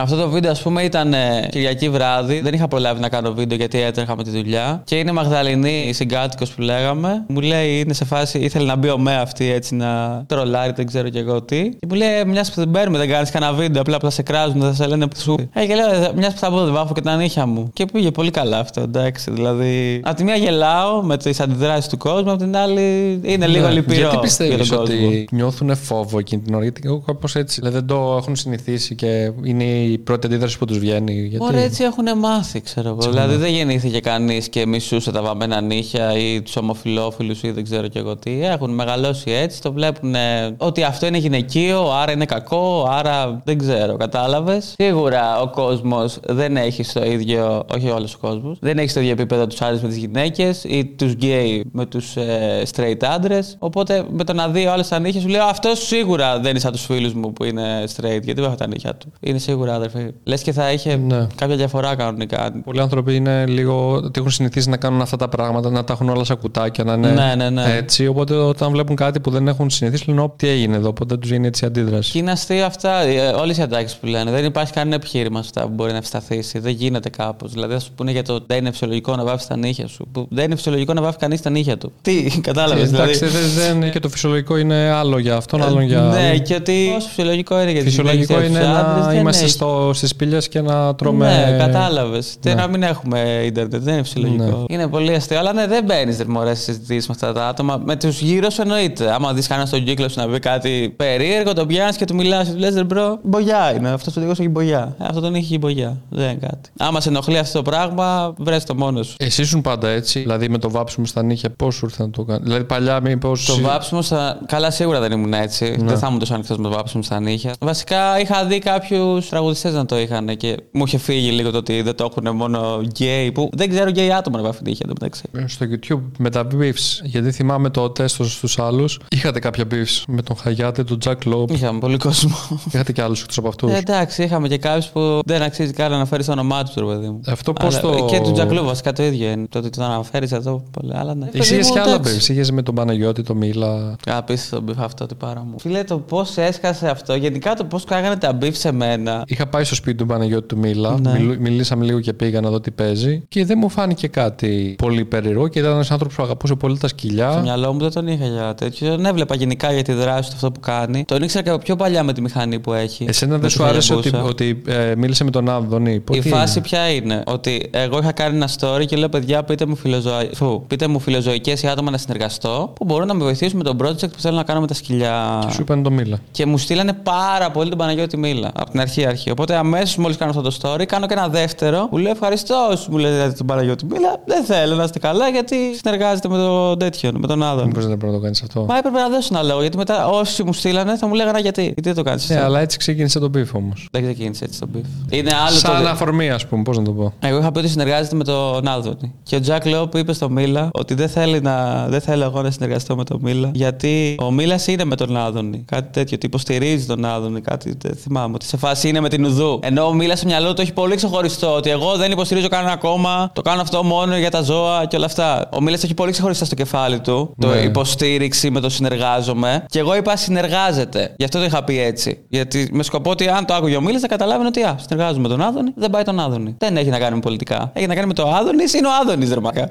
Αυτό το βίντεο, ας πούμε, ήταν ε, Κυριακή βράδυ. Δεν είχα προλάβει να κάνω βίντεο γιατί έτρεχα με τη δουλειά. Και είναι η Μαγδαληνή, η συγκάτοικος που λέγαμε. Μου λέει, είναι σε φάση, ήθελε να μπει ο ΜΕ αυτή έτσι να τρολάρει, δεν ξέρω κι εγώ τι. Και μου λέει, μιας που δεν παίρνουμε, δεν κάνεις κανένα βίντεο, απλά που θα σε κράζουν, θα σε λένε που σου. Ε, και λέω, μιας που θα μπω, δεν βάφω και τα νύχια μου. Και πήγε πολύ καλά αυτό, εντάξει. Δηλαδή, από τη μία γελάω με τις αντιδράσεις του κόσμου, από την άλλη είναι λίγο Ναι. λυπηρό. Γιατί για πιστεύεις τον κόσμο. ότι νιώθουν φόβο εκείνη την ώρα, γιατί εγώ κάπως έτσι. Δηλαδή δεν το έχουν συνηθίσει και είναι η πρώτη αντίδραση που τους βγαίνει. Γιατί... Ωραία, έτσι έχουν μάθει, ξέρω εγώ. Δηλαδή δεν γεννήθηκε κανείς και μισούσε τα βαμμένα νύχια ή τους ομοφυλόφιλους ή δεν ξέρω κι εγώ τι. Έχουν μεγαλώσει έτσι, το βλέπουν ότι αυτό είναι γυναικείο, άρα είναι κακό, άρα δεν ξέρω, κατάλαβες. Σίγουρα ο κόσμος δεν έχει στο ίδιο, όχι όλος ο κόσμος, δεν έχει στο ίδιο επίπεδο τους άντρε με τις γυναίκες ή τους γκέι με τους ε, straight άντρες. Οπότε με το να δει ο άλλος τα νύχια σου λέει Αυτός σίγουρα δεν είναι σαν τους φίλους μου που είναι straight, γιατί δεν έχω τα νύχια του. Είναι σίγουρα άδερφοι. Λες και θα είχε Ναι. κάποια διαφορά κανονικά. Πολλοί άνθρωποι είναι λίγο ότι έχουν συνηθίσει να κάνουν αυτά τα πράγματα, να τα έχουν όλα σαν κουτάκια, να είναι Ναι, ναι, ναι. έτσι. Οπότε όταν βλέπουν κάτι που δεν έχουν συνηθίσει, λένε «Ω, τι έγινε εδώ. Οπότε τους γίνει έτσι η αντίδραση. Και είναι αστείο αυτά. Όλε οι αντάξει που λένε. Δεν υπάρχει κανένα επιχείρημα σε αυτά που μπορεί να ευσταθήσει. Δεν γίνεται κάπως. Δηλαδή, θα σου πούνε για το δεν είναι φυσιολογικό να βάφει τα νύχια σου. Που δεν είναι φυσιολογικό να βάφει κανείς τα νύχια του. Τι, κατάλαβες. Ε, Δηλαδή. Εντάξει, δεν, δεν, και το φυσιολογικό είναι άλλο για αυτόν, άλλο για. Ναι, άλλον. και ότι. Πόσο φυσιολογικό είναι για τις Φυσιολογικό γυναίκες είναι και τους άντρες, να δεν είμαστε έχει. στο, στις σπηλιές και να τρώμε... Ναι, κατάλαβες. Ναι. Να μην έχουμε ίντερνετ, δεν είναι φυσιολογικό. Είναι πολύ αστείο, αλλά ναι, δεν μπαίνεις ρε μωρέ στι συζητήσεις με αυτά τα άτομα. Με τους γύρω σου εννοείται. Άμα δεις κανένας στον κύκλο σου να πει κάτι περίεργο, τον πιάνεις και του μιλάς, του λες ρε bro, μπογιά είναι. Αυτός το δικός σου έχει μπογιά. Ε, αυτό τον έχει μπογιά. Δεν είναι κάτι. Άμα σε ενοχλεί αυτό το πράγμα, βρες το μόνος σου. Εσύ ήσουν πάντα έτσι, δηλαδή με το βάψιμο στα νύχια, πώς σου ήρθε να το κάνεις; Δηλαδή παλιά, μήπω. Το βάψιμο στα. Καλά, σίγουρα δεν ήμουν έτσι. Ναι. Δεν θα ήμουν τόσο ανοιχτός με το βάψιμο στα νύχια. Βασικά είχα δει κάποιους τραγουδιστές να το είχαν και μου είχε φύγει λίγο το ότι δεν το έχουν μόνο γκέι. Που δεν ξέρω γκέι άτομα να βάφουν νύχια εντωμεταξύ. Στο YouTube με τα beefs. Γιατί θυμάμαι το τέστο στους άλλους. Είχατε κάποια beefs με τον Χαγιάτε, τον Jack Loeb. Είχαμε πολύ κόσμο. Είχατε και άλλους εκτός από αυτούς. Ε, εντάξει, είχαμε και κάποιους που δεν αξίζει καν να αναφέρεις το όνομά τους, ρε παιδί μου. Αυτό πώς Αλλά- το. Και του Τζακλού, βασικά το ίδιο είναι. Το ότι το αναφέρεις εδώ. Πολύ, αλλά ναι. Εσύ είχε και άλλα beefs. Είχες με τον Παναγιώτη, τον Μίλα. Απίστευτο beef αυτό, τι πάρα μου. Φίλε, το πώς έσκασε αυτό, γενικά το πώς κάνανε τα beef σε μένα. Είχα πάει στο σπίτι του Παναγιώτη του Μίλα. Ναι. Μιλού- μιλήσαμε λίγο και πήγα να δω τι παίζει. Και δεν μου φάνηκε κάτι πολύ περίεργο. Και ήταν ένας άνθρωπος που αγαπούσε πολύ τα σκυλιά. Στο μυαλό μου δεν τον είχα για τέτοιο. Τον έβλεπα γενικά για τη δράση του αυτό που κάνει. Τον ήξερα και από πιο παλιά με τη μηχανή που έχει. Εσένα Με δεν τη σου άρεσε ότι, Hayabusa. ότι ε, μίλησε με τον Άδωνη. Πο- Η τι φάση είναι; ποια είναι, ότι εγώ είχα κάνει ένα story και λέω: Παιδιά, πείτε μου, φιλοζωα... Φου, πείτε μου φιλοζωικές ή άτομα να συνεργαστώ που μπορούν να με βοηθήσουν με τον project που θέλω να κάνω με τα σκυλιά. Σου είπαν το Μίλα. Και μου στείλανε πάρα πολύ τον Παναγιώτη Μίλα. Από την αρχή αρχή. Οπότε αμέσως μόλις κάνω αυτό το story, κάνω και ένα δεύτερο που λέω ευχαριστώ όσου μου λέτε τον Παναγιώτη Μίλα. Δεν θέλω να είστε καλά γιατί συνεργάζεται με τον τέτοιο, με τον Άδων. Μήπως δεν πρέπει να το κάνεις αυτό; Μα έπρεπε να δώσω ένα λόγο γιατί μετά όσοι μου στείλανε θα μου λέγανε γιατί. Γιατί δεν το κάνεις. Ναι, αλλά έτσι ξεκίνησε το beef όμως. Δεν ξεκίνησε έτσι το beef. Είναι άλλο Σαν το. αφορμή, ας πούμε, πώς να το πω. Εγώ είχα πει ότι συνεργάζεται με τον Άδωνη. Και ο Τζακ Λόπ είπε στο Μίλα ότι δεν θέλει να, δεν θέλω εγώ να συνεργαστώ με τον Μίλα. Γιατί ο Μίλας είναι με τον Άδωνη. Κάτι τέτοιο. Ότι υποστηρίζει τον Άδωνη. Κάτι δεν θυμάμαι. Ότι σε φάση είναι με την Ουδού. Ενώ ο Μίλας στο μυαλό του έχει πολύ ξεχωριστό. Ότι εγώ δεν υποστηρίζω κανένα κόμμα. Το κάνω αυτό μόνο για τα ζώα και όλα αυτά. Ο Μίλας έχει πολύ ξεχωριστά στο κεφάλι του. Το Ναι. υποστήριξη με το συνεργάζομαι. Και εγώ είπα συνεργάζεται. Γι' αυτό το είχα πει έτσι. Γιατί με σκοπό ότι αν το άκουγε ο Μίλας θα καταλάβαινε ότι α, συνεργάζομαι με τον Άδωνη, δεν πάει τον Άδωνη. Δεν έχει να κάνει με πολιτικά. Έχει να κάνει με το Άδωνης, είναι ο Άδωνης, ρε μακά.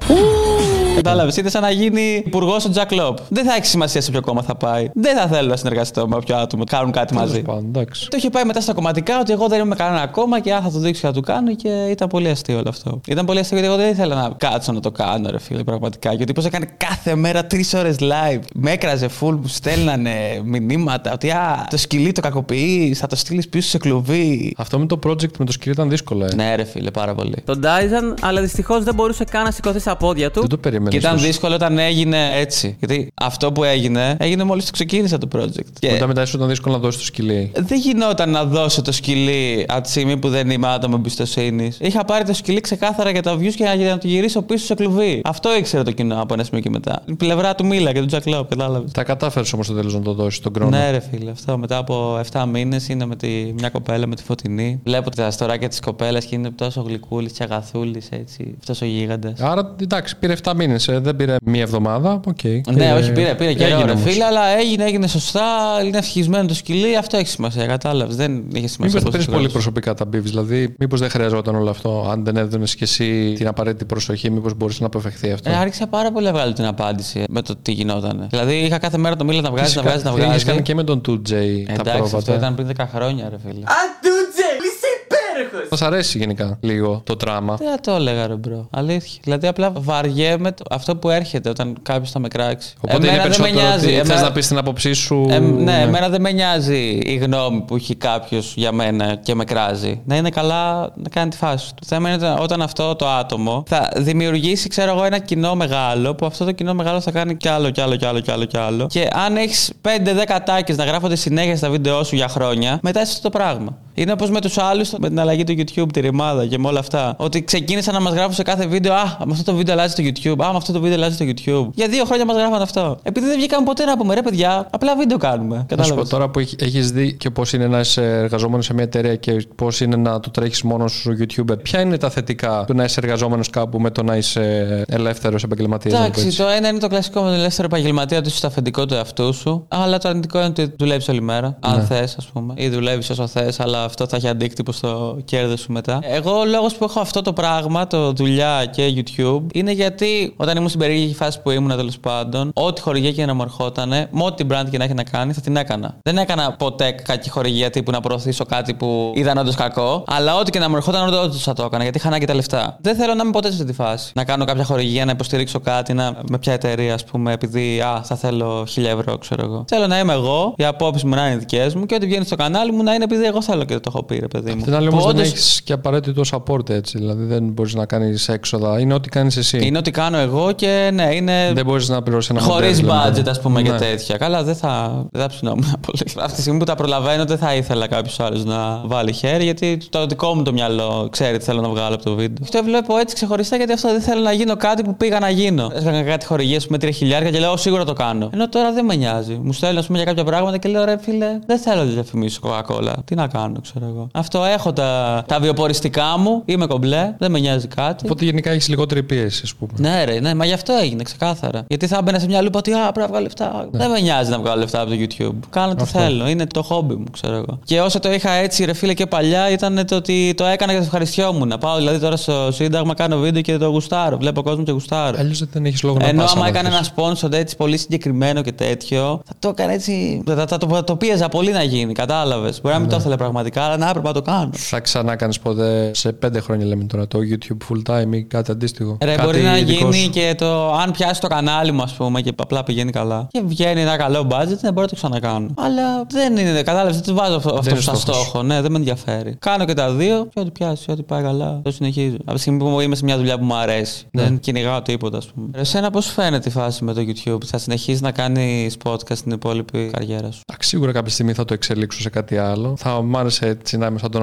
Κατάλαβες. Είναι σαν να γίνει υπουργός ο Τζακ Λόπ. Δεν θα έχει σημασία σε ποιο κόμμα θα πάει. Δεν θα θέλω να συνεργαστώ με όποιο άτομο κάνουν κάτι μαζί. Τέλος πάντων, εντάξει. Το είχε πάει μετά στα κομματικά ότι εγώ δεν είμαι κανένα κόμμα και αν θα το δείξω και θα του κάνω και ήταν πολύ αστείο όλο αυτό. Ήταν πολύ αστείο γιατί εγώ δεν ήθελα να κάτσω να το κάνω, ρε φίλε, πραγματικά. Γιατί πώς έκανε κάθε μέρα τρεις ώρες live. Με έκραζε full, μου στέλνανε μηνύματα ότι α, το σκυλί το κακοποιείς, θα το στείλεις πίσω σε κλουβί. Αυτό με το project με το σκυλί ήταν δύσκολο, ε. Ναι, ρε φίλε, πάρα πολύ. Τον Dyson, αλλά δυστυχώς δεν μπορούσε καν να σηκωθεί στα πόδια του. Δεν το περίμενε. Και ήταν δύσκολο όταν έγινε έτσι. Γιατί αυτό που έγινε, έγινε μόλις το ξεκίνησα το project. Και Μετά μετά σου ήταν δύσκολο να δώσεις το σκυλί. δεν γινόταν να δώσω το σκυλί από τη στιγμή που δεν είμαι άτομο εμπιστοσύνης. Είχα πάρει το σκυλί ξεκάθαρα για τα views και για να το γυρίσω πίσω σε κλουβί. Αυτό ήξερε το κοινό από ένα σημείο και μετά. Η πλευρά του Μίλα και του Τζακ Λόπ, κατάλαβες. Τα κατάφερες όμως στο τέλος να το δώσεις τον χρόνο. Ναι, ρε φίλε, αυτό μετά από 7 μήνες είναι με τη, μια κοπέλα με τη φωτεινή. Βλέπω τα στοράκια της κοπέλας και είναι τόσο γλυκούλης και αγαθούλης έτσι. Αυτός ο γίγαντας. Άρα εντάξει, πήρε 7 μήνες. Δεν πήρε μία εβδομάδα. Οκ. Ναι, όχι, πήρε, πήρε καιρό, Έγινε ρε όμως. φίλε, αλλά έγινε, έγινε σωστά. Είναι ευτυχισμένο το σκυλί. Αυτό έχει σημασία, κατάλαβες. Δεν είχε σημασία. Μήπως πώς θα παίρνει το πολύ γράψεις. προσωπικά τα beefs, δηλαδή μήπως δεν χρειαζόταν όλο αυτό. Αν δεν έδινες και εσύ την απαραίτητη προσοχή, μήπως μπορούσε να αποφευχθεί αυτό; Ε, άργησα πάρα πολύ να βγάλω την απάντηση με το τι γινόταν. Δηλαδή είχα κάθε μέρα τον Μίλα να βγάζεις, να βγάζεις, να Είχες βγάζει. κάνει και με τον 2J τα Εντάξει, αυτό πρόβατα. ήταν πριν 10 χρόνια, ρε φίλε. Μας αρέσει γενικά λίγο το drama. Δεν θα το έλεγα, ρε bro. Αλήθεια. Δηλαδή, απλά βαριέμαι το- αυτό που έρχεται όταν κάποιος θα με κράξει. Οπότε είναι δεν με περισσότερο νοιάζει. ότι θες Εμένα- να πεις την άποψή σου. Ε, ναι, εμένα δεν με νοιάζει η γνώμη που έχει κάποιος για μένα και με κράζει. Να είναι καλά να κάνει τη φάση του. Το θέμα είναι όταν- όταν αυτό το άτομο θα δημιουργήσει, ξέρω εγώ, ένα κοινό μεγάλο που αυτό το κοινό μεγάλο θα κάνει κι άλλο, κι άλλο, κι άλλο, κι άλλο, κι άλλο. Και αν έχεις 5-10 ατάκες να γράφονται συνέχεια στα βίντεο σου για χρόνια, μετά είσαι αυτό το πράγμα. Είναι όπως με τους άλλους με την αλλαγή του YouTube, τη ρημάδα και με όλα αυτά. Ότι ξεκίνησαν να μας γράφουν σε κάθε βίντεο Α, με αυτό το βίντεο αλλάζει το YouTube. Α, με αυτό το βίντεο αλλάζει το YouTube. Για δύο χρόνια μας γράφαν αυτό. Επειδή δεν βγήκαμε ποτέ να πούμε ρε παιδιά, απλά βίντεο κάνουμε. Να σου πω Κατάλαβες. τώρα που έχεις δει και πώς είναι να είσαι εργαζόμενος σε μια εταιρεία και πώς είναι να το τρέχεις μόνος σου YouTuber, ποια είναι τα θετικά του να είσαι εργαζόμενος κάπου με το να είσαι ελεύθερος επαγγελματίας. Εντάξει, το ένα είναι το κλασικό με τον ελεύθερο επαγγελματία ότι είσαι στο αφεντικό του εαυτού σου. Αλλά το αρνητικό είναι ότι δουλεύεις όλη μέρα. Αν Ναι. θες, ας πούμε. Ή δουλεύεις όσο θες, αλλά αυτό θα έχει αντίκτυπο στο κέρδος σου μετά. Εγώ ο λόγος που έχω αυτό το πράγμα, το δουλειά και YouTube, είναι γιατί όταν ήμουν στην περίεργη φάση που ήμουν τέλος πάντων, ό,τι χορηγία και να μου ερχόταν, με ό,τι brand και να έχει να κάνει, θα την έκανα. Δεν έκανα ποτέ κακή χορηγία τύπου να προωθήσω κάτι που ήταν όντως κακό, αλλά ό,τι και να μου ερχόταν, όντω θα το έκανα γιατί είχα ανάγκη τα λεφτά. Δεν θέλω να είμαι ποτέ σε αυτή τη φάση. Να κάνω κάποια χορηγία, να υποστηρίξω κάτι, να... με ποια εταιρεία, ας πούμε, επειδή α, θα θέλω 1000 ευρώ, ξέρω εγώ. Θέλω να είμαι εγώ, οι απόψεις μου να είναι δικές μου και ό,τι βγαίνει στο κανάλι μου να είναι επειδή εγώ θέλω και το έχω πει, ρε παιδί μου. Την άλλη Που όμω δεν όντως έχεις και απαραίτητο support έτσι. Δηλαδή δεν μπορείς να κάνεις έξοδα. Είναι ό,τι κάνεις εσύ. Είναι ό,τι κάνω εγώ και ναι, είναι. Δεν μπορείς να πληρώσεις ένα Χωρίς μοντέλο, δηλαδή. budget, ας πούμε, Ναι. και τέτοια. Καλά, δεν θα, δεν θα ψινόμουν πολύ. Αυτή τη στιγμή που τα προλαβαίνω, δεν θα ήθελα κάποιος άλλος να βάλει χέρι, γιατί το δικό μου το μυαλό ξέρει τι θέλω να βγάλω από το βίντεο. Και το βλέπω έτσι ξεχωριστά, γιατί αυτό δεν θέλω να γίνω κάτι που πήγα να γίνω. Έκανα κάτι χορηγίες με 3 χιλιάρια και λέω σίγουρα το κάνω. Ενώ τώρα δεν με νοιάζει. Μου στέλνουν, ας πούμε, για κάποια πράγματα και λέω ρε φίλε, δεν θέλω να διαφημίσω Coca-Cola. Τι να κάνω, ξέρω εγώ. Αυτό έχω τα, τα βιοποριστικά μου, είμαι κομπλέ, δεν με νοιάζει κάτι. Οπότε γενικά έχεις λιγότερη πίεση, ας πούμε. Ναι, ρε, ναι, μα γι' αυτό έγινε ξεκάθαρα. Γιατί θα έμπαινα σε μια λούπα ότι α, πρέπει να βγάλω λεφτά. Δεν με νοιάζει να βγάλω λεφτά από το YouTube. Κάνω τι θέλω. Είναι το χόμπι μου, ξέρω εγώ. Και όσο το είχα έτσι, ρε φίλε, και παλιά ήταν το ότι το έκανα και το ευχαριστιόμουν. Να πάω δηλαδή τώρα στο Σύνταγμα, κάνω βίντεο και το γουστάρω. Βλέπω κόσμο και γουστάρω. Αλλιώς δεν έχεις λόγο να Ενώ πας άμα άμα έκανε θες. ένα σπόνσορ έτσι πολύ συγκεκριμένο και τέτοιο, θα το έκανε έτσι. Θα, θα, το, το πίεζα πολύ να γίνει, κατάλαβες. Μπορεί να μην το ήθελε πραγματικά, αλλά να έπρεπε να το κάνω. Θα ξανά κάνεις ποτέ σε πέντε χρόνια, λέμε τώρα, το YouTube full time ή κάτι αντίστοιχο. Ρε, κάτι μπορεί να δικό γίνει σου. και το. Αν πιάσει το κανάλι μου, ας πούμε, και απλά πηγαίνει καλά. Και βγαίνει ένα καλό budget, δεν μπορώ να το ξανακάνω. Αλλά δεν είναι. Κατάλαβες, δεν το βάζω αυτό, αυτό είναι σαν στόχος. στόχο. Ναι, δεν με ενδιαφέρει. Κάνω και τα δύο και ό,τι πιάσει, ό,τι πάει καλά. Το συνεχίζω. Από τη στιγμή που είμαι σε μια δουλειά που μου αρέσει. Ναι. Δεν κυνηγάω τίποτα, ας πούμε. Ρε, Εσένα πώς φαίνεται η φάση με το YouTube, θα συνεχίσεις να κάνεις podcast στην υπόλοιπη καριέρα σου; Εντάξει, Σίγουρα κάποια στιγμή θα το εξελίξω σε κάτι άλλο. Θα μ' άρεσε έτσι να είμαι σαν τον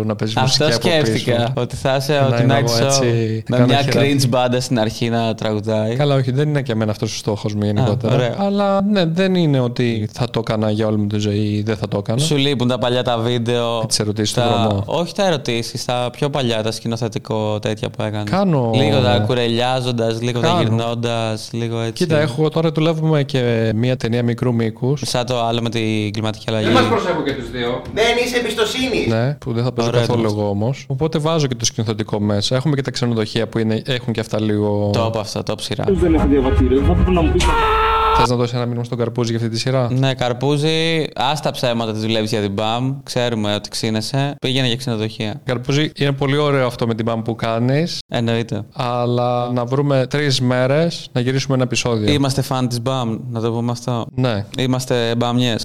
Αναωτόγλου, να παίζεις μουσική Αυτό από σκέφτηκα. πίσω. Ότι θα είσαι Να ο είμαι Tonight εγώ Show. έτσι, Με κάνω μια χεράκι. cringe μπάντα στην αρχή να τραγουδάει. Καλά, όχι, δεν είναι και εμένα αυτός ο στόχος μου γενικότερα. ωραία. Αλλά ναι, δεν είναι ότι θα το έκανα για όλη μου τη ζωή ή δεν θα το έκανα. Σου λείπουν τα παλιά τα βίντεο. τις ερωτήσεις τα... του δρόμου. Όχι τα ερωτήσεις, τα πιο παλιά, τα σκηνοθετικό τέτοια που έκανε. Κάνω- Λίγο τα κουρελιάζοντας, λίγο τα Κάνω. γυρνώντας, λίγο έτσι. Κοίτα, έχω τώρα δουλεύουμε και μια ταινία μικρού μήκους. Σαν το άλλο με την κλιματική αλλαγή. Δεν μας προσέχουν και τους δύο. Δεν είσαι εμπιστοσύνης. Ναι, που δεν θα παίζω Ωραία, καθόλου το εγώ όμως. Οπότε βάζω και το σκηνοθετικό μέσα. Έχουμε και τα ξενοδοχεία που είναι, έχουν και αυτά λίγο. Το αυτό, το ψηρά. δεν έχω διαβατήριο. Θα πρέπει να μου πει. Θες να δώσεις ένα μήνυμα στον Καρπούζη για αυτή τη σειρά; Ναι, Καρπούζη, άστα ψέματα της δουλεύεις για την ΠΑΜ. Ξέρουμε ότι ξύνεσαι. Πήγαινε για ξενοδοχεία. Καρπούζη, είναι πολύ ωραίο αυτό με την μπαμ που κάνεις. Εννοείται. Αλλά να βρούμε τρεις μέρες να γυρίσουμε ένα επεισόδιο. Είμαστε φαν της ΜΠΑΜ, να το πούμε αυτό. Ναι. Είμαστε μπαμιέ.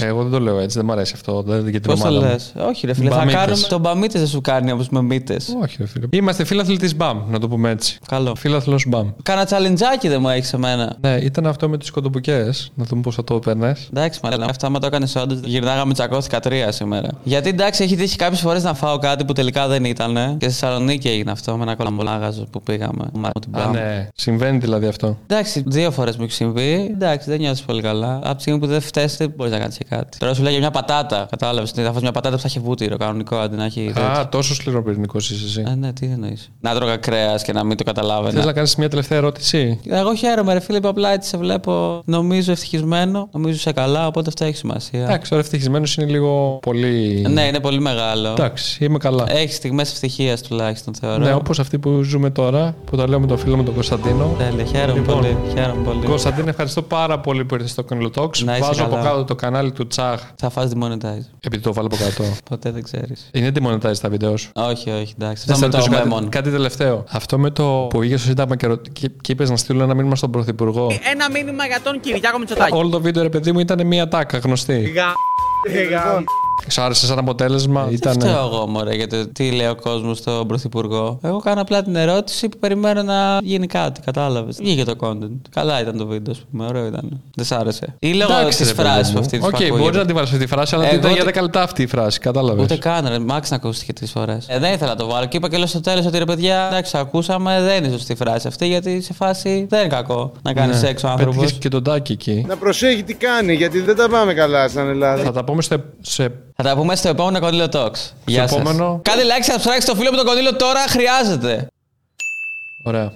Εγώ δεν το λέω έτσι, δεν μου αρέσει αυτό. Δεν για την Πώς το ομάδα μου. λες; Όχι, ρε φίλε, θα Μπαμίτες. κάνουμε. Το μπαμίτες δεν σου κάνει όπως με μύτες. Όχι, ρε φίλε. Είμαστε φίλαθλοι της μπαμ, να το πούμε έτσι. Καλό. Φίλαθλος μπαμ. Κάνα τσαλεντζάκι δεν μου έχεις σε μένα. Ναι, ήταν αυτό με τις κοντοπουκέ. Να δούμε πώς θα το έπαιρνε. Εντάξει, μα λένε, αυτά μα το έκανε όντως. Γυρνάγαμε τσακώθηκα τρία σήμερα. Γιατί εντάξει, έχει τύχει κάποιες φορές να φάω κάτι που τελικά δεν ήταν. Και στη Θεσσαλονίκη έγινε αυτό με ένα κολαμπολάγαζο που πήγαμε. Μα την Α, Μπαμ. ναι. Συμβαίνει δηλαδή αυτό. Εντάξει, δύο φορές μου έχει συμβεί. Εντάξει, δεν νιώθεις πολύ καλά. Από τη στιγμή που δεν φταίει, δεν μπορείς να κάνεις και κάτι. Τώρα σου λέει για μια πατάτα. Κατάλαβες. Θα φας μια πατάτα που θα έχει βούτυρο κανονικό αντί να έχει. τέτοιο. Α, τόσο σκληροπυρηνικός είσαι εσύ. Ε, ναι, τι εννοείς. Να τρώγα κρέας και να μην το καταλάβαινα. Θες να κάνεις μια τελευταία ερώτηση; Εγώ χαίρομαι, ρε φίλε, που απλά έτσι σε βλέπω. Νομίζω ευτυχισμένο, νομίζω σε καλά, οπότε αυτό έχει σημασία. Εντάξει, τώρα ευτυχισμένος είναι λίγο πολύ. Ναι, είναι πολύ μεγάλο. Εντάξει, είμαι καλά. Έχεις στιγμές ευτυχίας τουλάχιστον, θεωρώ. Ναι, όπως αυτή που ζούμε τώρα, που τα λέω με τον φίλο μου τον Κωνσταντίνο. Τέλεια, χαίρομαι Λοιπόν. πολύ. Χαίρομαι πολύ. Κωνσταντίνο, ευχαριστώ πάρα πολύ που ήρθες στο Conlo Talks. Να είσαι Βάζω από καλά. κάτω το κανάλι του Τσάχ, Θα φας demonetize. επειδή το βάλω από κάτω. Ποτέ δεν ξέρεις. Είναι demonetize τα βίντεο σου; Όχι, όχι, εντάξει. Θα Αυτό με το ρωτήσω κάτι, Memon. κάτι τελευταίο. Αυτό με το που βγήκε στο Σύνταγμα και, ρω- και, και είπες να στείλω ένα μήνυμα στον Πρωθυπουργό. Ένα μήνυμα για τον Κυριάκο Μητσοτάκη. Όλο το βίντεο, ρε παιδί μου, ήταν μία ατάκα γνωστή. Λοιπόν, Σ' άρεσε σαν αποτέλεσμα, Δεν ήταν. φταίω εγώ, μωρέ, για το τι λέει ο κόσμος στον Πρωθυπουργό. Εγώ κάνω απλά την ερώτηση που περιμένω να γίνει κάτι, κατάλαβες. Βγήκε το content. Καλά ήταν το βίντεο, ας πούμε, ωραίο ήταν. Δεν σ' άρεσε. Ή λόγω Εντάξει, της ρε παιδί φράσης μου. αυτή τη Οκ, μπορεί να τη βάλει αυτή τη φράση, αλλά Εγώ ήταν για τε- 10 λεπτά αυτή η φράση, κατάλαβες. Ούτε καν, ρε. Μάξ να ακούστηκε τρεις φορές. Ε, δεν ήθελα να το βάλω. Και είπα και λέω στο τέλος ότι ρε παιδιά, εντάξει, το ακούσαμε, δεν είναι σωστή φράση αυτή, γιατί σε φάση δεν είναι κακό να κάνεις σεξ ο άνθρωπος. Πέτυχε και τον τάκι εκεί. Να προσέχει τι κάνει, γιατί δεν τα πάμε καλά σαν Ελλάδα. Θα τα πούμε στο, σε Θα τα πούμε στο επόμενο Κονίλο Talks. Γεια σας. επόμενο. Κάντε like, subscribe στο φίλο μου τον Κονίλο τώρα, χρειάζεται. Ωραία.